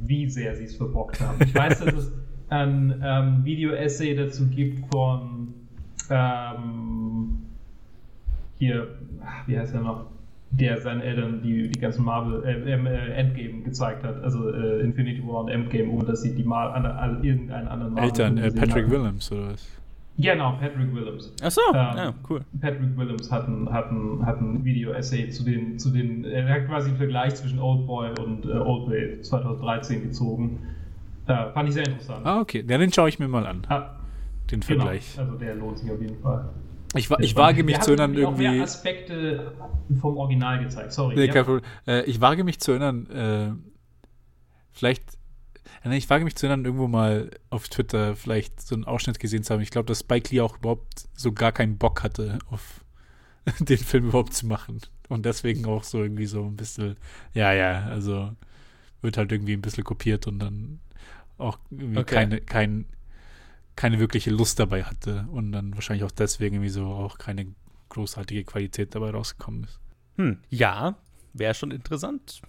wie sehr sie es verbockt haben. Ich weiß, dass es ein ähm, Video-Essay dazu gibt von ähm, hier, wie heißt er noch? Der seinen Eltern die, die ganzen Marvel äh, äh, Endgame gezeigt hat, also äh, Infinity War und Endgame, ohne dass sie die mal an, an irgendeinen anderen Marvel Eltern, äh, Patrick hatten. Williams oder was? Genau, Patrick Williams. Achso, Ähm, ja, cool. Patrick Williams hat ein, hat ein, hat ein Video-Essay zu den, zu den, er hat quasi einen Vergleich zwischen Oldboy und äh, Oldboy 2013 gezogen. Äh, fand ich sehr interessant. Ah, okay. Ja, den schaue ich mir mal an, Ah, den genau. Vergleich. Also der lohnt sich auf jeden Fall. Ich, ich wage mich zu erinnern, auch mehr irgendwie. Aspekte vom Original gezeigt. Sorry. Nee, ja. Äh, ich wage mich zu erinnern, äh, vielleicht. Ich wage mich zu erinnern, irgendwo mal auf Twitter vielleicht so einen Ausschnitt gesehen zu haben. Ich glaube, dass Spike Lee auch überhaupt so gar keinen Bock hatte, auf [laughs] den Film überhaupt zu machen. Und deswegen auch so irgendwie so ein bisschen, ja, ja, also wird halt irgendwie ein bisschen kopiert und dann auch irgendwie Okay. keine, kein, keine wirkliche Lust dabei hatte und dann wahrscheinlich auch deswegen irgendwie so auch keine großartige Qualität dabei rausgekommen ist. Hm, ja, wäre schon interessant,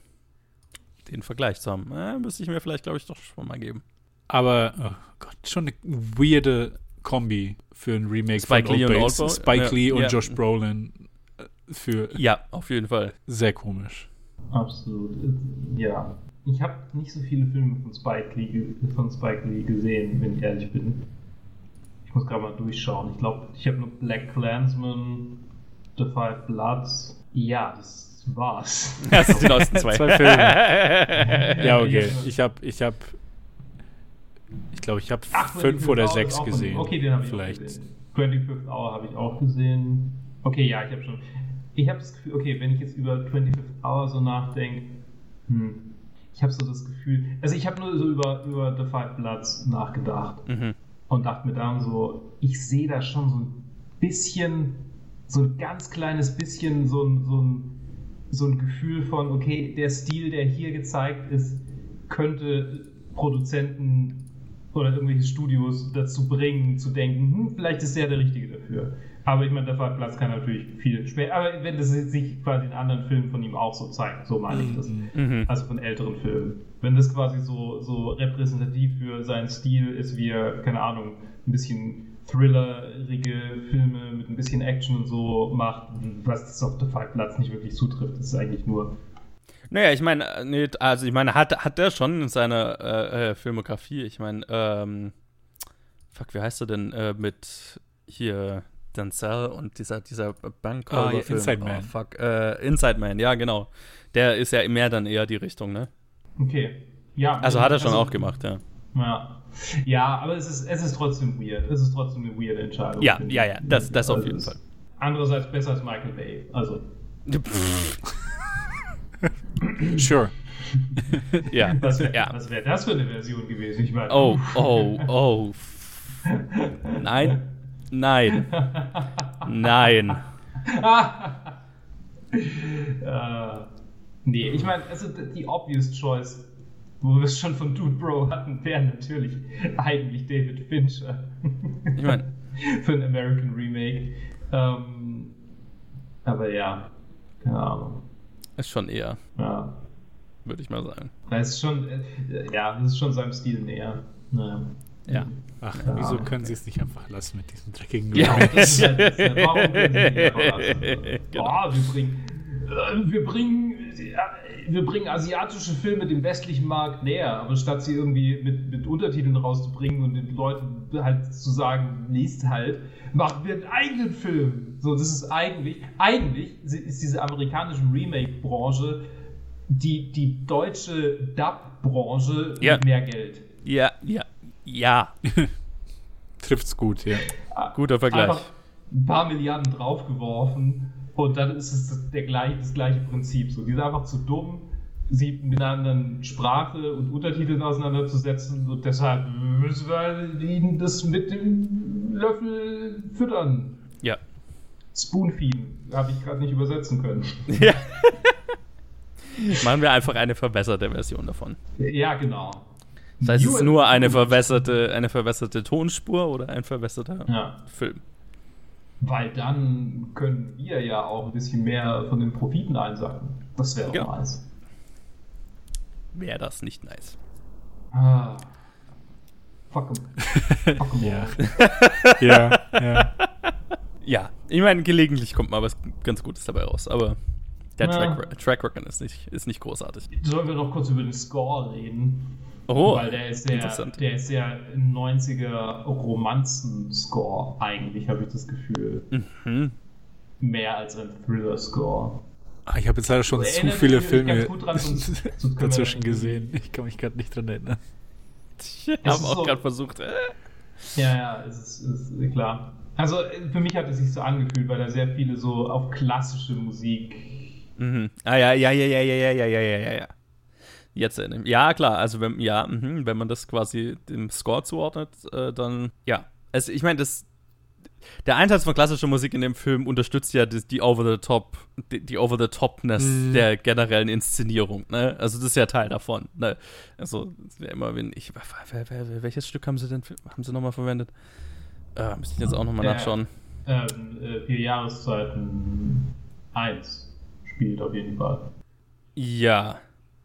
den Vergleich zu haben. Äh, müsste ich mir vielleicht, glaube ich, doch schon mal geben. Aber, oh Gott, schon eine weirde Kombi für ein Remake Spike von Lee Old. Oldboy? Spike Ja, Lee und ja. Josh Brolin äh, für Ja, auf jeden Fall. sehr komisch. Absolut. Ja. Ich habe nicht so viele Filme von Spike, Lee, von Spike Lee gesehen, wenn ich ehrlich bin. Ich muss gerade mal durchschauen. Ich glaube, ich habe nur Black Clansman, The Five Bloods. Ja, das war's. Das [laughs] sind die neuesten zwei. Zwei Filme. [laughs] Ja, okay. Ich habe, ich habe, ich glaube, ich habe fünf 25th oder Hour sechs gesehen. Okay, den habe ich Vielleicht. auch gesehen. 25th Hour habe ich auch gesehen. Okay, ja, ich habe schon. Ich habe das Gefühl, okay, wenn ich jetzt über 25th Hour so nachdenke, hm, ich habe so das Gefühl, also ich habe nur so über, über The Five Bloods nachgedacht Mhm. und dachte mir dann so, ich sehe da schon so ein bisschen, so ein ganz kleines bisschen so ein, so ein, so ein Gefühl von, okay, der Stil, der hier gezeigt ist, könnte Produzenten oder irgendwelche Studios dazu bringen, zu denken, hm, vielleicht ist der der Richtige dafür. Aber ich meine, der Platz kann natürlich viel später, aber wenn das jetzt sich quasi in anderen Filmen von ihm auch so zeigt, so meine ich das. Mhm. Also von älteren Filmen. Wenn das quasi so, so repräsentativ für seinen Stil ist, wie er, keine Ahnung, ein bisschen thrillerige Filme mit ein bisschen Action und so macht, was das auf The Five Platz nicht wirklich zutrifft. Das ist eigentlich nur. Naja, ich meine, äh, nee, also ich meine, hat, hat der schon in seiner äh, äh, Filmografie, ich meine, ähm, fuck, wie heißt er denn, äh, mit hier Denzel und dieser, dieser bank Ah, ja, Inside Man. Oh, fuck, äh, Inside Man, ja, genau. Der ist ja mehr dann eher die Richtung, ne? Okay. Ja, Also hat er schon auch gemacht, ja. Ja. Ja, aber es ist, es ist trotzdem weird. Es ist trotzdem eine weirde Entscheidung. Ja, ja, ja, das- das auf Also jeden es- Fall. Andererseits besser als Michael Bay. Also, [laughs] Sure. [laughs] ja, was wäre ja. wär das für eine Version gewesen? Ich meine, Oh, oh, oh. Nein, nein, nein. Äh, [laughs] nee, ich meine, also die obvious choice, wo wir es schon von Dude Bro hatten, wäre natürlich eigentlich David Fincher. Ich meine, [laughs] Für ein American Remake. Ähm, aber ja, keine Ahnung. ist schon eher, Ja. würde ich mal sagen. Ist schon, äh, ja, das ist schon seinem Stil näher. Naja. Ja. Ach, Ja. wieso können sie es nicht einfach lassen mit diesem dreckigen Ja. Remake? [laughs] Das ist halt, halt, warum können sie nicht einfach lassen? [laughs] Genau. Boah, wir bringen, äh, wir bringen, wir bringen asiatische Filme dem westlichen Markt näher, aber statt sie irgendwie mit, mit Untertiteln rauszubringen und den Leuten halt zu sagen, liest halt, machen wir einen eigenen Film. So, das ist eigentlich, eigentlich ist diese amerikanische Remake-Branche die, die deutsche Dub-Branche Ja. mit mehr Geld. Ja, ja, ja. [laughs] Trifft's gut, ja. Guter Vergleich. Einfach ein paar Milliarden draufgeworfen und dann ist es das, der gleich, das gleiche Prinzip. So, die sind einfach zu dumm, sie mit einer anderen Sprache und Untertiteln auseinanderzusetzen und deshalb müssen wir ihnen das mit dem Löffel füttern. Ja. Spoonfeeden, habe ich gerade nicht übersetzen können. [laughs] ja. [laughs] Machen wir einfach eine verbesserte Version davon. Ja, genau. Das heißt, es ist nur eine verwässerte, eine verwässerte Tonspur oder ein verwässerter Ja, Film. Weil dann können wir ja auch ein bisschen mehr von den Profiten einsacken. Das wäre Genau. auch nice. Wäre das nicht nice. Ah. Fuck 'em. [laughs] Fuck 'em Ja. [laughs] ja, ja. Ja, ich meine, gelegentlich kommt mal was ganz Gutes dabei raus, aber der Ja. Track, Track Record ist nicht, ist nicht großartig. Sollen wir noch kurz über den Score reden? Oh, Weil der ist sehr, der ist sehr 90er Romanzen-Score, eigentlich, habe ich das Gefühl. Hm. Mehr als ein Thriller-Score. Ah, Ich habe jetzt leider schon zu viele Filme dran, sonst- sonst dazwischen gesehen. Ich kann mich gerade nicht dran erinnern. Ich habe auch so- gerade versucht. Äh, Ja, ja, es ist, es ist klar. Also äh, für mich hat es sich so angefühlt, weil da sehr viele so auf klassische Musik. mhm. Ah ja, ja, ja, ja, ja, ja, ja, ja, ja, ja. Jetzt erinnere ich mich. Ja, klar, also wenn, ja, mhm, wenn man das quasi dem Score zuordnet, äh, dann ja. Also ich meine, das der Einsatz von klassischer Musik in dem Film unterstützt ja die, die over the top, die, die over the topness Mhm. der generellen Inszenierung, ne? Also das ist ja Teil davon, ne? Also es wäre immer, wenn ich, welches Stück haben sie denn, haben sie nochmal verwendet? Äh, müsste ich jetzt auch nochmal nachschauen. Ähm, äh, vier Jahreszeiten 1 spielt auf jeden Fall. Ja,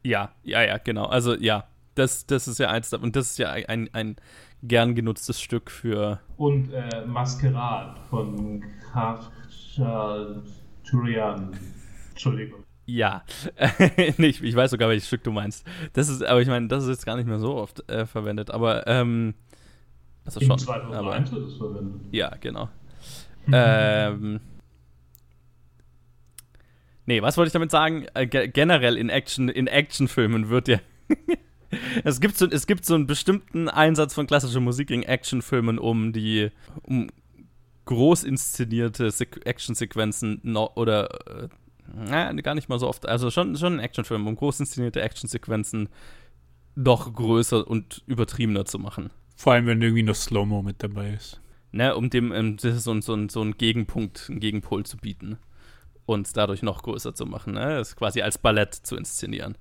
ja, ja, ja, genau. Also ja, das, das ist ja eins davon. Und das ist ja ein, ein gern genutztes Stück für. Und äh, Maskerat von Turian. Entschuldigung. Ja, [laughs] ich, ich weiß sogar, welches Stück du meinst. Das ist, aber ich meine, das ist jetzt gar nicht mehr so oft äh, verwendet. Aber ähm, also schon. 2001 Aber, wird es verwendet. ja, genau. ähm, nee, was wollte ich damit sagen? Äh, ge generell in Action, in Actionfilmen wird ja. [laughs] es, gibt so, es gibt so einen bestimmten Einsatz von klassischer Musik in Actionfilmen, um die, um groß inszenierte Sequ- Actionsequenzen no, oder äh, na, gar nicht mal so oft, also schon, schon in Actionfilmen, um groß inszenierte Actionsequenzen doch größer und übertriebener zu machen. Vor allem, wenn irgendwie noch Slow-Mo mit dabei ist. Ne, um dem ähm, das ist so, so, so einen Gegenpunkt, einen Gegenpol zu bieten und es dadurch noch größer zu machen, ne? Das quasi als Ballett zu inszenieren.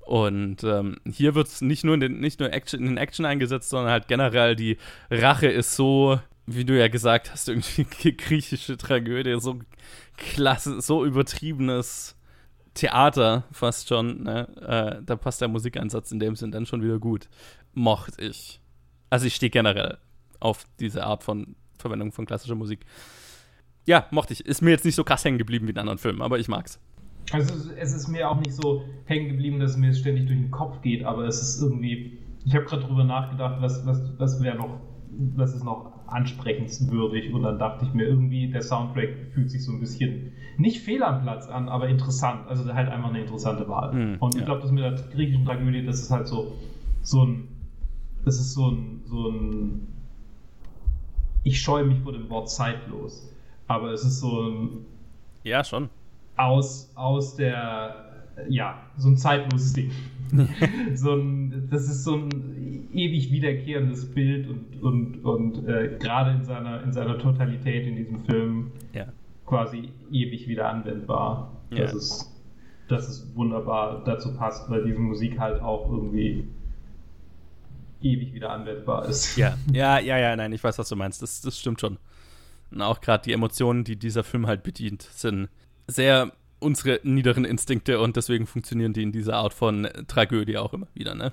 Und ähm, hier wird es nicht nur, in den, nicht nur Action, in den Action eingesetzt, sondern halt generell die Rache ist so, wie du ja gesagt hast, irgendwie [laughs] griechische Tragödie, so klasse, so übertriebenes Theater fast schon. Ne? Äh, da passt der Musikeinsatz in dem Sinn dann schon wieder gut. Mochte ich. Also ich stehe generell auf diese Art von Verwendung von klassischer Musik. Ja, mochte ich. Ist mir jetzt nicht so krass hängen geblieben wie in anderen Filmen, aber ich mag's. Also es ist- es ist mir auch nicht so hängen geblieben, dass es mir ständig durch den Kopf geht, aber es ist irgendwie. Ich habe gerade drüber nachgedacht, was, was, was wäre noch, was ist noch ansprechenswürdig und dann dachte ich mir irgendwie, der Soundtrack fühlt sich so ein bisschen nicht fehl am Platz an, aber interessant. Also halt einfach eine interessante Wahl. Hm, und ich ja. glaube, das mit der griechischen Tragödie, das ist halt so, so ein, das ist so ein, so ein, ich scheue mich vor dem Wort zeitlos, aber es ist so ein, Ja, schon. aus, aus der, ja, so ein zeitloses Ding. [laughs] so ein, das ist so ein ewig wiederkehrendes Bild und, und, und äh, gerade in seiner, in seiner Totalität in diesem Film Ja. quasi ewig wieder anwendbar. Ja. Das, ist, das ist wunderbar dazu passt, weil diese Musik halt auch irgendwie ewig wieder anwendbar ist. Ja, [laughs] ja, ja, ja, nein, ich weiß, was du meinst. Das, das stimmt schon. Und auch gerade die Emotionen, die dieser Film halt bedient, sind sehr unsere niederen Instinkte und deswegen funktionieren die in dieser Art von Tragödie auch immer wieder, ne?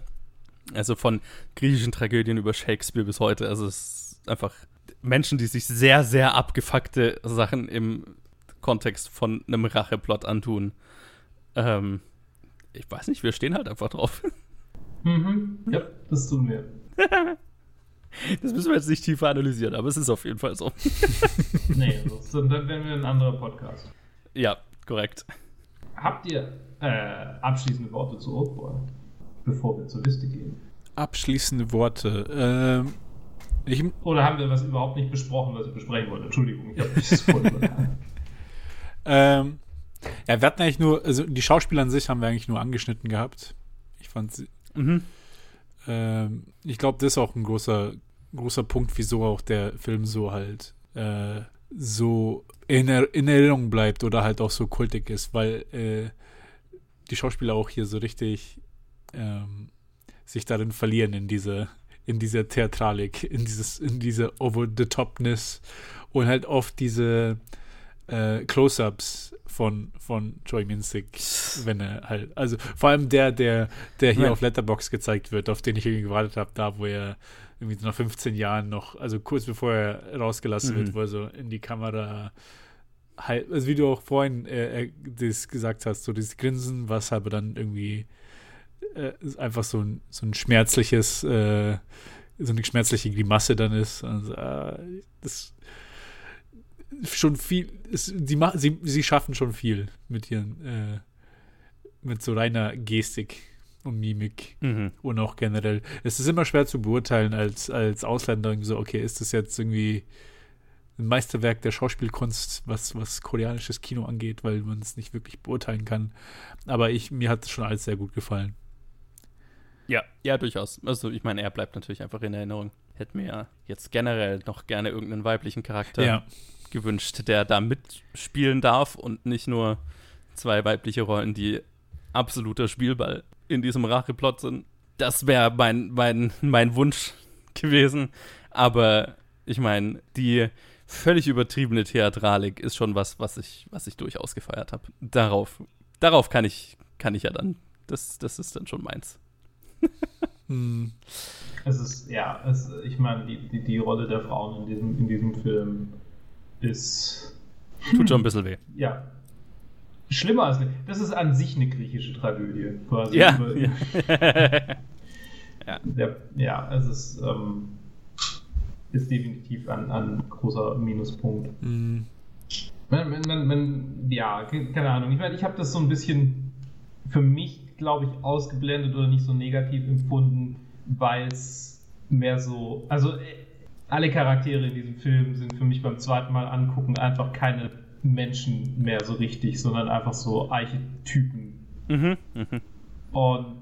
Also von griechischen Tragödien über Shakespeare bis heute. Also es ist einfach Menschen, die sich sehr, sehr abgefuckte Sachen im Kontext von einem Racheplot antun. Ähm, ich weiß nicht, wir stehen halt einfach drauf. Mhm. Ja, das tun wir. [laughs] [laughs] Das müssen wir jetzt nicht tiefer analysieren, aber es ist auf jeden Fall so. [laughs] nee, [laughs] sonst, dann wären wir ein anderer Podcast. Ja, korrekt. Habt ihr äh, abschließende Worte zu Oldboy, bevor wir zur Liste gehen? Abschließende Worte. Ähm, ich, Oder haben wir was überhaupt nicht besprochen, was wir besprechen wollten? Entschuldigung, ich habe mich das voll ähm, Ja, wir hatten eigentlich nur, also die Schauspieler an sich haben wir eigentlich nur angeschnitten gehabt. Ich fand sie. Mhm. Ähm, ich glaube, das ist auch ein großer, großer Punkt, wieso auch der Film so halt äh, so in, er in, Erinnerung bleibt oder halt auch so kultig ist, weil äh, die Schauspieler auch hier so richtig ähm, sich darin verlieren in diese in dieser Theatralik, in dieses in diese over the topness und halt oft diese äh, Close-ups von, von Joy Minzig, wenn er halt, also vor allem der, der, der hier ja. auf Letterbox gezeigt wird, auf den ich irgendwie gewartet habe, da wo er irgendwie nach 15 Jahren noch, also kurz bevor er rausgelassen mhm. wird, wo er so in die Kamera halt, also wie du auch vorhin äh, äh das gesagt hast, so dieses Grinsen, was aber dann irgendwie äh, einfach so ein, so ein schmerzliches, äh, so eine schmerzliche Grimasse dann ist. Also, äh, das schon viel, es, sie, sie, sie schaffen schon viel mit ihren, äh, mit so reiner Gestik und Mimik mhm. und auch generell. Es ist immer schwer zu beurteilen als, als Ausländer, so, okay, ist das jetzt irgendwie ein Meisterwerk der Schauspielkunst, was, was koreanisches Kino angeht, weil man es nicht wirklich beurteilen kann. Aber ich, mir hat es schon alles sehr gut gefallen. Ja, ja, durchaus. Also ich meine, er bleibt natürlich einfach in Erinnerung. Hätte mir jetzt generell noch gerne irgendeinen weiblichen Charakter ja gewünscht, der da mitspielen darf und nicht nur zwei weibliche Rollen, die absoluter Spielball in diesem Racheplot sind. Das wäre mein, mein, mein Wunsch gewesen. Aber ich meine, die völlig übertriebene Theatralik ist schon was, was ich, was ich durchaus gefeiert habe. Darauf, darauf kann ich, kann ich ja dann. Das, das ist dann schon meins. Hm. Es ist, ja, es, ich meine, die, die, die Rolle der Frauen in diesem, in diesem Film ist. Tut schon ein bisschen weh. Ja. Schlimmer als. Das ist an sich eine griechische Tragödie, quasi. Ja. [laughs] Ja. ja. Der, ja, es ist, ähm, ist definitiv ein, ein großer Minuspunkt. Mhm. Man, man, man, ja, keine Ahnung. Ich meine, ich habe das so ein bisschen für mich, glaube ich, ausgeblendet oder nicht so negativ empfunden, weil es mehr so. Also, alle Charaktere in diesem Film sind für mich beim zweiten Mal angucken einfach keine Menschen mehr so richtig, sondern einfach so Archetypen. Mhm, mh. Und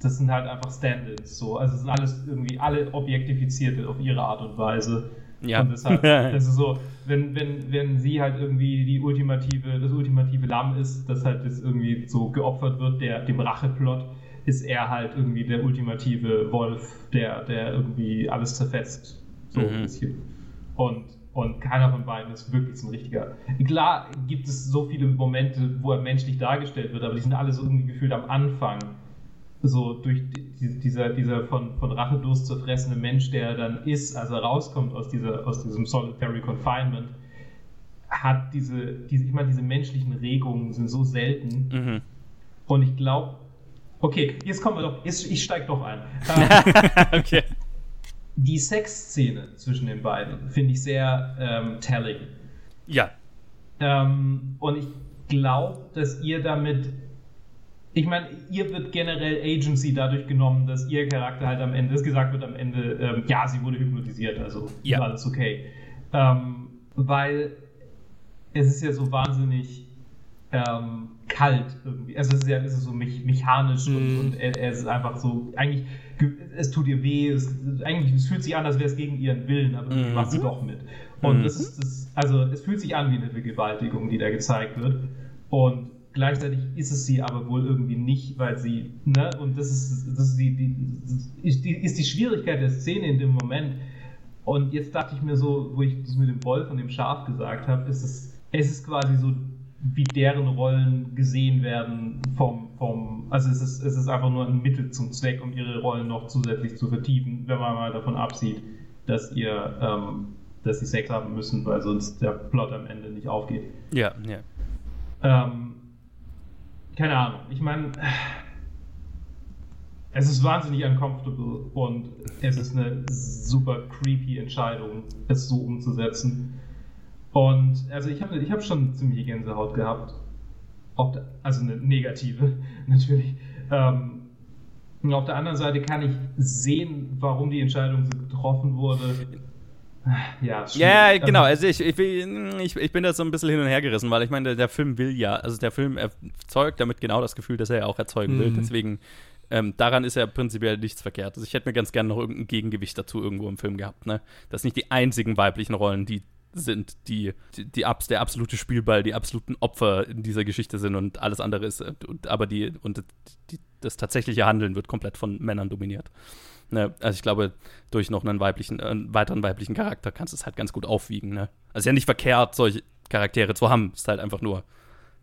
das sind halt einfach Stand-ins. So. Also sind alles irgendwie alle objektifiziert auf ihre Art und Weise. Ja. Und deshalb, das [laughs] ist so, wenn, wenn, wenn sie halt irgendwie die ultimative, das ultimative Lamm ist, das halt jetzt irgendwie so geopfert wird, der, dem Racheplot, ist er halt irgendwie der ultimative Wolf, der, der irgendwie alles zerfetzt so mhm. ein bisschen. Und, und keiner von beiden ist wirklich so ein richtiger. Klar gibt es so viele Momente, wo er menschlich dargestellt wird, aber die sind alle so irgendwie gefühlt am Anfang. So durch die, dieser, dieser von, von Rachedurst zerfressene Mensch, der dann ist, als er rauskommt aus, dieser, aus diesem Solitary Confinement, hat diese, diese, ich meine, diese menschlichen Regungen sind so selten. Mhm. Und ich glaube, okay, jetzt kommen wir doch, jetzt, ich steige doch ein. [laughs] okay die Sexszene zwischen den beiden finde ich sehr ähm, telling. Ja. Ähm, und ich glaube, dass ihr damit. Ich meine, ihr wird generell Agency dadurch genommen, dass ihr Charakter halt am Ende, es gesagt wird am Ende, ähm, ja, sie wurde hypnotisiert, also ja. alles okay. Ähm, weil es ist ja so wahnsinnig ähm, kalt irgendwie. Also es ist ja es ist so mechanisch mm. und, mhm. und er, ist einfach so, eigentlich es tut ihr weh, es, eigentlich es fühlt sich an, als wäre es gegen ihren Willen, aber mhm. macht sie doch mit. Und mhm. das ist das, also es fühlt sich an wie eine Vergewaltigung, die da gezeigt wird. Und gleichzeitig ist es sie aber wohl irgendwie nicht, weil sie, ne, und das ist, das ist die, die, ist die, ist die Schwierigkeit der Szene in dem Moment. Und jetzt dachte ich mir so, wo ich das mit dem Wolf und dem Schaf gesagt habe, ist es, es ist quasi so wie deren Rollen gesehen werden vom, vom also es ist, es ist einfach nur ein Mittel zum Zweck, um ihre Rollen noch zusätzlich zu vertiefen, wenn man mal davon absieht, dass ihr, ähm, dass sie Sex haben müssen, weil sonst der Plot am Ende nicht aufgeht. Ja, ja. Ähm, keine Ahnung, ich meine, es ist wahnsinnig uncomfortable und es ist eine super creepy Entscheidung, es so umzusetzen. Und also ich habe ich hab schon ziemliche Gänsehaut gehabt. Der, also eine negative, [laughs] natürlich. Ähm, und auf der anderen Seite kann ich sehen, warum die Entscheidung so getroffen wurde. Ja, ja, genau. Also ich, ich, ich, ich, bin da so ein bisschen hin und her gerissen, weil ich meine, der, der, Film will ja, also der Film erzeugt damit genau das Gefühl, dass er ja auch erzeugen will. Mhm. Deswegen, ähm, daran ist ja prinzipiell nichts verkehrt. Also ich hätte mir ganz gerne noch irgendein Gegengewicht dazu irgendwo im Film gehabt, ne? Das sind nicht die einzigen weiblichen Rollen, die sind, die, die, die Abs, der absolute Spielball, die absoluten Opfer in dieser Geschichte sind und alles andere ist, äh, aber die, und die, das tatsächliche Handeln wird komplett von Männern dominiert. Ne? Also ich glaube, durch noch einen weiblichen, äh, einen weiteren weiblichen Charakter kannst du es halt ganz gut aufwiegen. Ne? Also ja nicht verkehrt, solche Charaktere zu haben. Es ist halt einfach nur,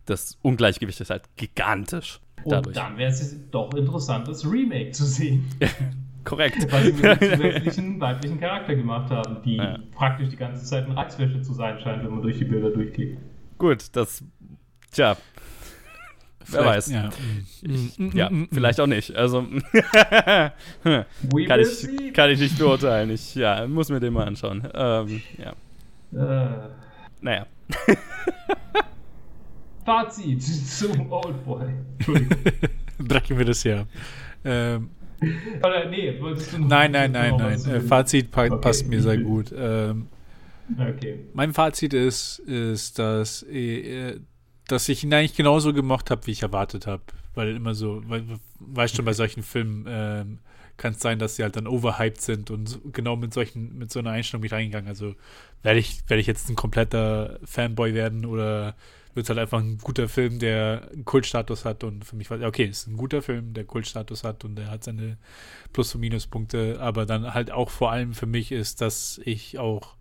das Ungleichgewicht ist halt gigantisch. Dadurch. Und dann wäre es doch interessant, das Remake zu sehen. [laughs] Korrekt. Weil sie [laughs] einen zusätzlichen weiblichen Charakter gemacht haben, die ja. praktisch die ganze Zeit ein Reizwäsche zu sein scheint, wenn man durch die Bilder durchklickt. Gut, das. Tja. Wer weiß. Ja, ich, ja vielleicht auch nicht. Also. [laughs] kann, ich, kann ich nicht beurteilen. Ich ja, muss mir den mal anschauen. Ähm, ja. Uh. Naja. [laughs] Fazit zum Oldboy. Brechen [laughs] wir das hier. Ähm, Oder nee, wolltest du noch Nein, nein, nein, nein. Äh, Fazit pa okay. passt mir sehr gut. Ähm, okay. Mein Fazit ist, ist dass, äh, dass ich ihn eigentlich genauso gemocht habe, wie ich erwartet habe. Weil immer so, weil, weißt schon, bei solchen Filmen äh, kann es sein, dass sie halt dann overhyped sind und genau mit solchen, mit so einer Einstellung mich reingegangen. Also werde ich, werde ich jetzt ein kompletter Fanboy werden oder wird es halt einfach ein guter Film, der einen Kultstatus hat und für mich war, okay, ist ein guter Film, der Kultstatus hat und der hat seine Plus- und Minuspunkte, aber dann halt auch vor allem für mich ist, dass ich auch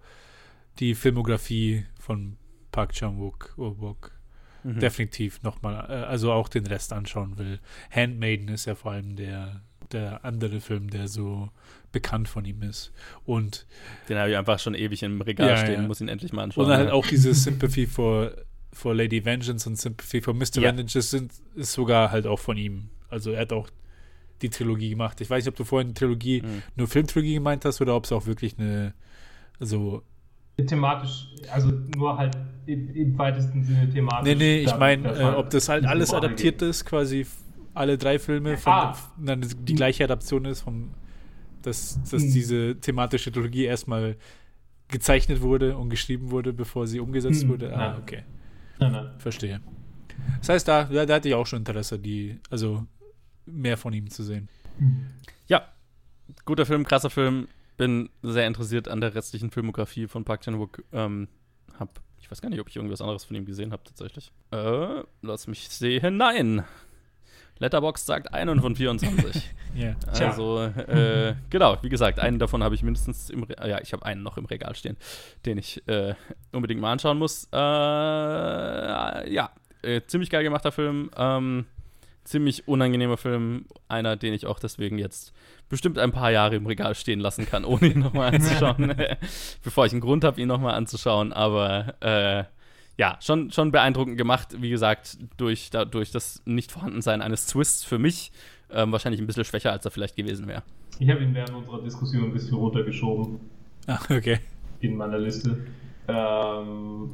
die Filmografie von Park Chan-wook mhm. definitiv nochmal, äh, also auch den Rest anschauen will. Handmaiden ist ja vor allem der, der andere Film, der so bekannt von ihm ist. Und den habe ich einfach schon ewig im Regal ja, stehen, ja. muss ihn endlich mal anschauen. Und dann halt auch diese Sympathy for for Lady Vengeance und Sympathy for Mr. Ja. Vengeance sind, ist sogar halt auch von ihm. Also er hat auch die Trilogie gemacht. Ich weiß nicht, ob du vorhin Trilogie, mhm. nur Filmtrilogie gemeint hast oder ob es auch wirklich eine, also thematisch, also nur halt im, im weitesten Sinne thematisch. Nee, nee, ich meine, äh, ob das halt alles adaptiert ist, quasi alle drei Filme, von, ah. dann die gleiche Adaption ist, vom, dass, dass hm. diese thematische Trilogie erstmal gezeichnet wurde und geschrieben wurde, bevor sie umgesetzt hm. wurde. Ah, okay. Nein, nein. Verstehe. Das heißt, da, da, hatte ich auch schon Interesse, die, also mehr von ihm zu sehen. Ja, guter Film, krasser Film. Bin sehr interessiert an der restlichen Filmografie von Park Chan-wook. Ähm, hab, ich weiß gar nicht, ob ich irgendwas anderes von ihm gesehen habe, tatsächlich. Äh, lass mich sehen. Nein! Letterbox sagt einen von 24. yeah. [laughs] Also, äh, genau, wie gesagt, einen davon habe ich mindestens im Re ja, ich habe einen noch im Regal stehen, den ich äh, unbedingt mal anschauen muss. Äh, ja, äh, ziemlich geil gemachter Film, ähm, ziemlich unangenehmer Film, einer, den ich auch deswegen jetzt bestimmt ein paar Jahre im Regal stehen lassen kann, ohne ihn nochmal [laughs] anzuschauen, bevor ich einen Grund habe, ihn nochmal anzuschauen, aber äh, ja, schon, schon beeindruckend gemacht. Wie gesagt, durch, da, durch das Nicht-Vorhandensein eines Twists für mich ähm, wahrscheinlich ein bisschen schwächer, als er vielleicht gewesen wäre. Ich habe ihn während unserer Diskussion ein bisschen runtergeschoben. Ach, okay. In meiner Liste. Ähm,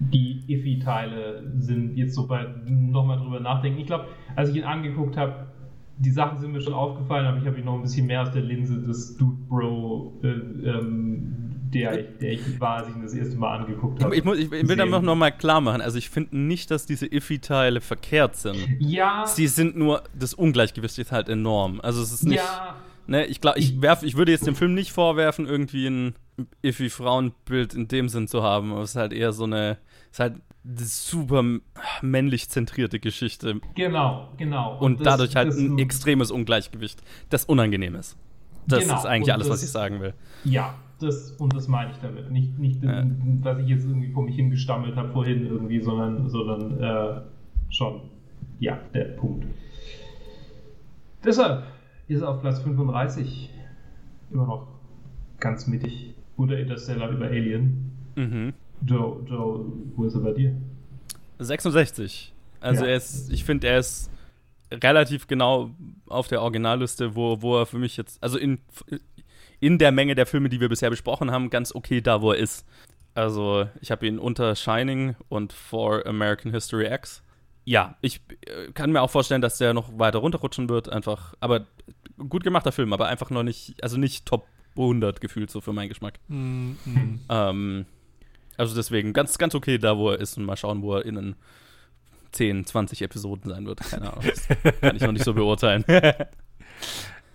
die Iffy-Teile sind jetzt so bei nochmal drüber nachdenken. Ich glaube, als ich ihn angeguckt habe, die Sachen sind mir schon aufgefallen, aber ich habe ihn noch ein bisschen mehr aus der Linse des Dude Bro äh, ähm, der ich, der ich war, als ich ihn das erste Mal angeguckt habe. Ich, ich, ich will dann noch, noch mal klar machen, also ich finde nicht, dass diese Iffy-Teile verkehrt sind. Ja. Sie sind nur, das Ungleichgewicht ist halt enorm. Also es ist nicht. Ja. Ne, ich glaube, ich werf, ich würde jetzt dem Film nicht vorwerfen, irgendwie ein Iffy-Frauenbild in dem Sinn zu haben. Aber es ist halt eher so eine, es ist halt eine super männlich zentrierte Geschichte. Genau, genau. Und, Und das, dadurch halt ein extremes Ungleichgewicht, das unangenehm ist. Das genau. ist eigentlich alles, was ich sagen will. Ja, das, und das meine ich damit. Nicht, nicht Ja. dass ich jetzt irgendwie vor mich hingestammelt habe vorhin irgendwie, sondern, sondern äh, schon, ja, der Punkt. Deshalb ist er auf Platz 35 immer noch ganz mittig unter Interstellar über Alien. Mhm. Joe, Joe, wo ist er bei dir? 66. Also Ja. er ist, ich finde, er ist relativ genau auf der Originalliste, wo, wo er für mich jetzt, also in, in der Menge der Filme, die wir bisher besprochen haben, ganz okay da, wo er ist. Also ich habe ihn unter Shining und For American History X. Ja, ich äh, kann mir auch vorstellen, dass der noch weiter runterrutschen wird, einfach, aber gut gemachter Film, aber einfach noch nicht, also nicht Top 100 gefühlt so für meinen Geschmack. Mm, mm. Ähm, also deswegen ganz, ganz okay da, wo er ist und mal schauen, wo er in 10, 20 Episoden sein wird. Keine Ahnung. Das kann ich noch nicht so beurteilen. [laughs]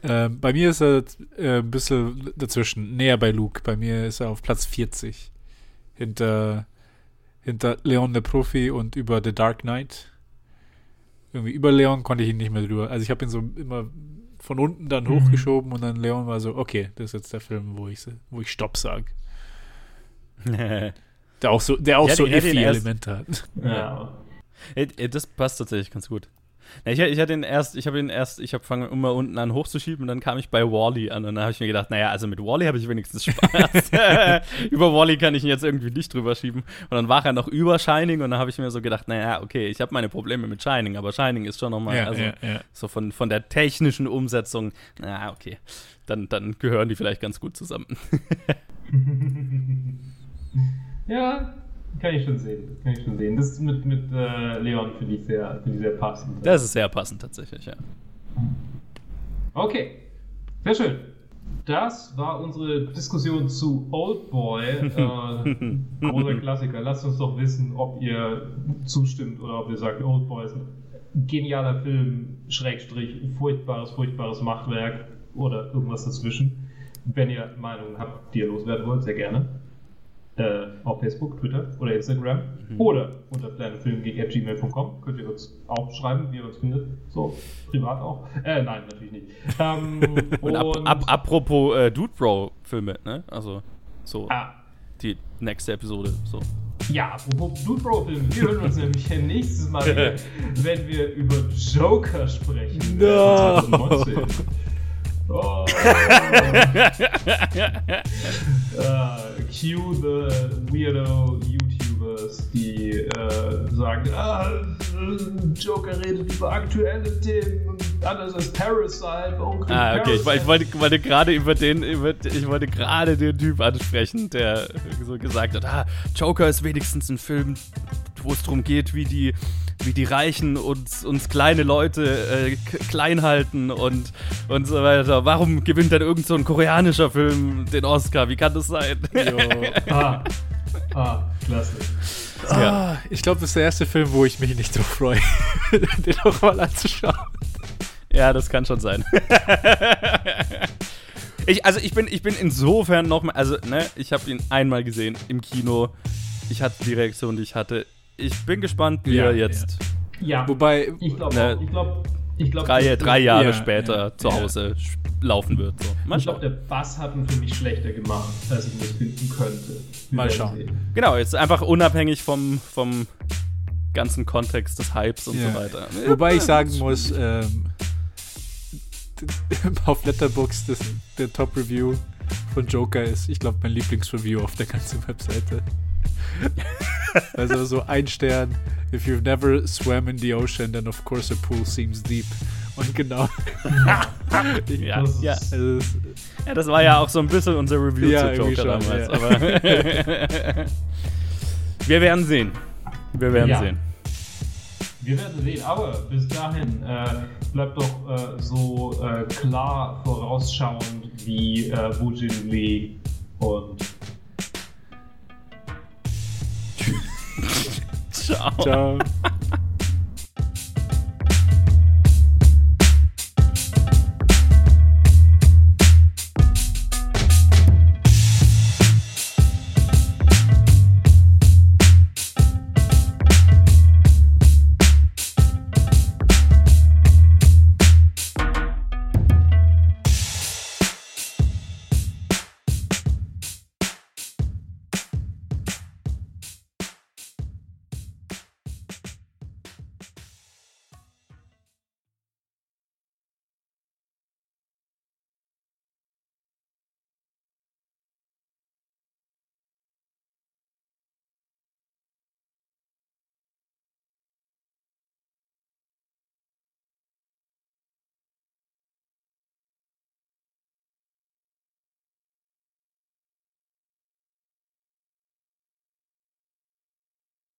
Ähm, bei mir ist er äh, ein bisschen dazwischen, näher bei Luke. Bei mir ist er auf Platz 40. Hinter, hinter Leon der Profi und über The Dark Knight. Irgendwie über Leon konnte ich ihn nicht mehr drüber. Also ich habe ihn so immer von unten dann Mhm. hochgeschoben und dann Leon war so, okay, das ist jetzt der Film, wo ich, wo ich Stopp sage. [laughs] Der auch so, der auch hätte- so Iffy-Elemente hat. Ja. Das passt tatsächlich ganz gut. Na, ich, ich hatte ihn erst, ich habe ihn erst, ich habe fangen immer unten an hochzuschieben und dann kam ich bei Wally an und dann habe ich mir gedacht, naja, also mit Wally habe ich wenigstens Spaß. [laughs] [laughs] über Wally kann ich ihn jetzt irgendwie nicht drüber schieben. Und dann war er noch über Shining und dann habe ich mir so gedacht, naja, okay, ich habe meine Probleme mit Shining, aber Shining ist schon nochmal, also ja, ja. so von, von der technischen Umsetzung, na okay, dann, dann gehören die vielleicht ganz gut zusammen. [laughs] ja, kann ich schon sehen. Kann ich schon sehen. Das mit, mit äh, Leon finde ich, sehr- finde ich sehr passend. Das ist sehr passend tatsächlich, ja. Okay, sehr schön. Das war unsere Diskussion zu Oldboy. Äh, [laughs] großer Klassiker. Lasst uns doch wissen, ob ihr zustimmt oder ob ihr sagt, Oldboy ist ein genialer Film, Schrägstrich, furchtbares, furchtbares Machtwerk oder irgendwas dazwischen. Wenn ihr Meinungen habt, die ihr loswerden wollt, sehr gerne. Äh, auf Facebook, Twitter oder Instagram oder unter planetfilmgeek.gmail.com könnt ihr uns auch schreiben, wie ihr uns findet. So, privat auch. Äh, nein, natürlich nicht. Ähm, [laughs] Und, ab, ab, apropos äh, Dude Bro Filme, ne? Also so ah, die nächste Episode, so. ja, apropos Dude Bro Filme, wir hören uns nämlich nächstes Mal wieder, [laughs] wenn wir über Joker sprechen. No. 2019. Oh. [laughs] uh, cue the weirdo YouTubers, die äh, sagen, ah, Joker redet über aktuelle Themen und anders als Parasite. Oh, Ah, okay, ich, Parasite. ich wollte, wollte gerade über den, über, ich wollte gerade den Typ ansprechen, der so gesagt hat, ah, Joker ist wenigstens ein Film, wo es darum geht, wie die, wie die Reichen uns, uns kleine Leute äh, klein halten und, und so weiter. Warum gewinnt dann irgend so ein koreanischer Film den Oscar? Wie kann das sein? Ah, ah, klasse. Ja. Ah, ich glaube, das ist der erste Film, wo ich mich nicht drauf freue, [laughs] den auch mal anzuschauen. Ja, das kann schon sein. [laughs] ich, also ich bin, ich bin insofern noch mal, also ne, ich habe ihn einmal gesehen im Kino. Ich hatte die Reaktion, die ich hatte. Ich bin gespannt, wie Ja, er jetzt Ja, Wobei, ich glaube, Ne, ich glaube, ich glaube, drei, drei Jahre Ja, später ja, zu ja. Hause laufen wird. So. Mal Ich glaube, der Bass hat ihn für mich schlechter gemacht, als ich ihn jetzt finden könnte. Mal schauen. sehen. Genau, jetzt einfach unabhängig vom, vom ganzen Kontext des Hypes und Ja. so weiter. wobei ich sagen muss, ähm, [laughs] auf Letterboxd das, der Top-Review von Joker ist, ich glaube, mein Lieblingsreview auf der ganzen Webseite. [laughs] also so ein Stern. If you've never swam in the ocean, then of course a pool seems deep. Und genau. [laughs] Ja, ja. Also es, ja, das war ja auch so ein bisschen unser Review Ja, zu Joker schon, damals. ja. Aber [laughs] wir werden sehen. Wir werden Ja. sehen. Wir werden sehen, aber bis dahin äh, bleibt doch äh, so äh, klar vorausschauend wie äh, Wu Jin Lee und Ciao. ciao.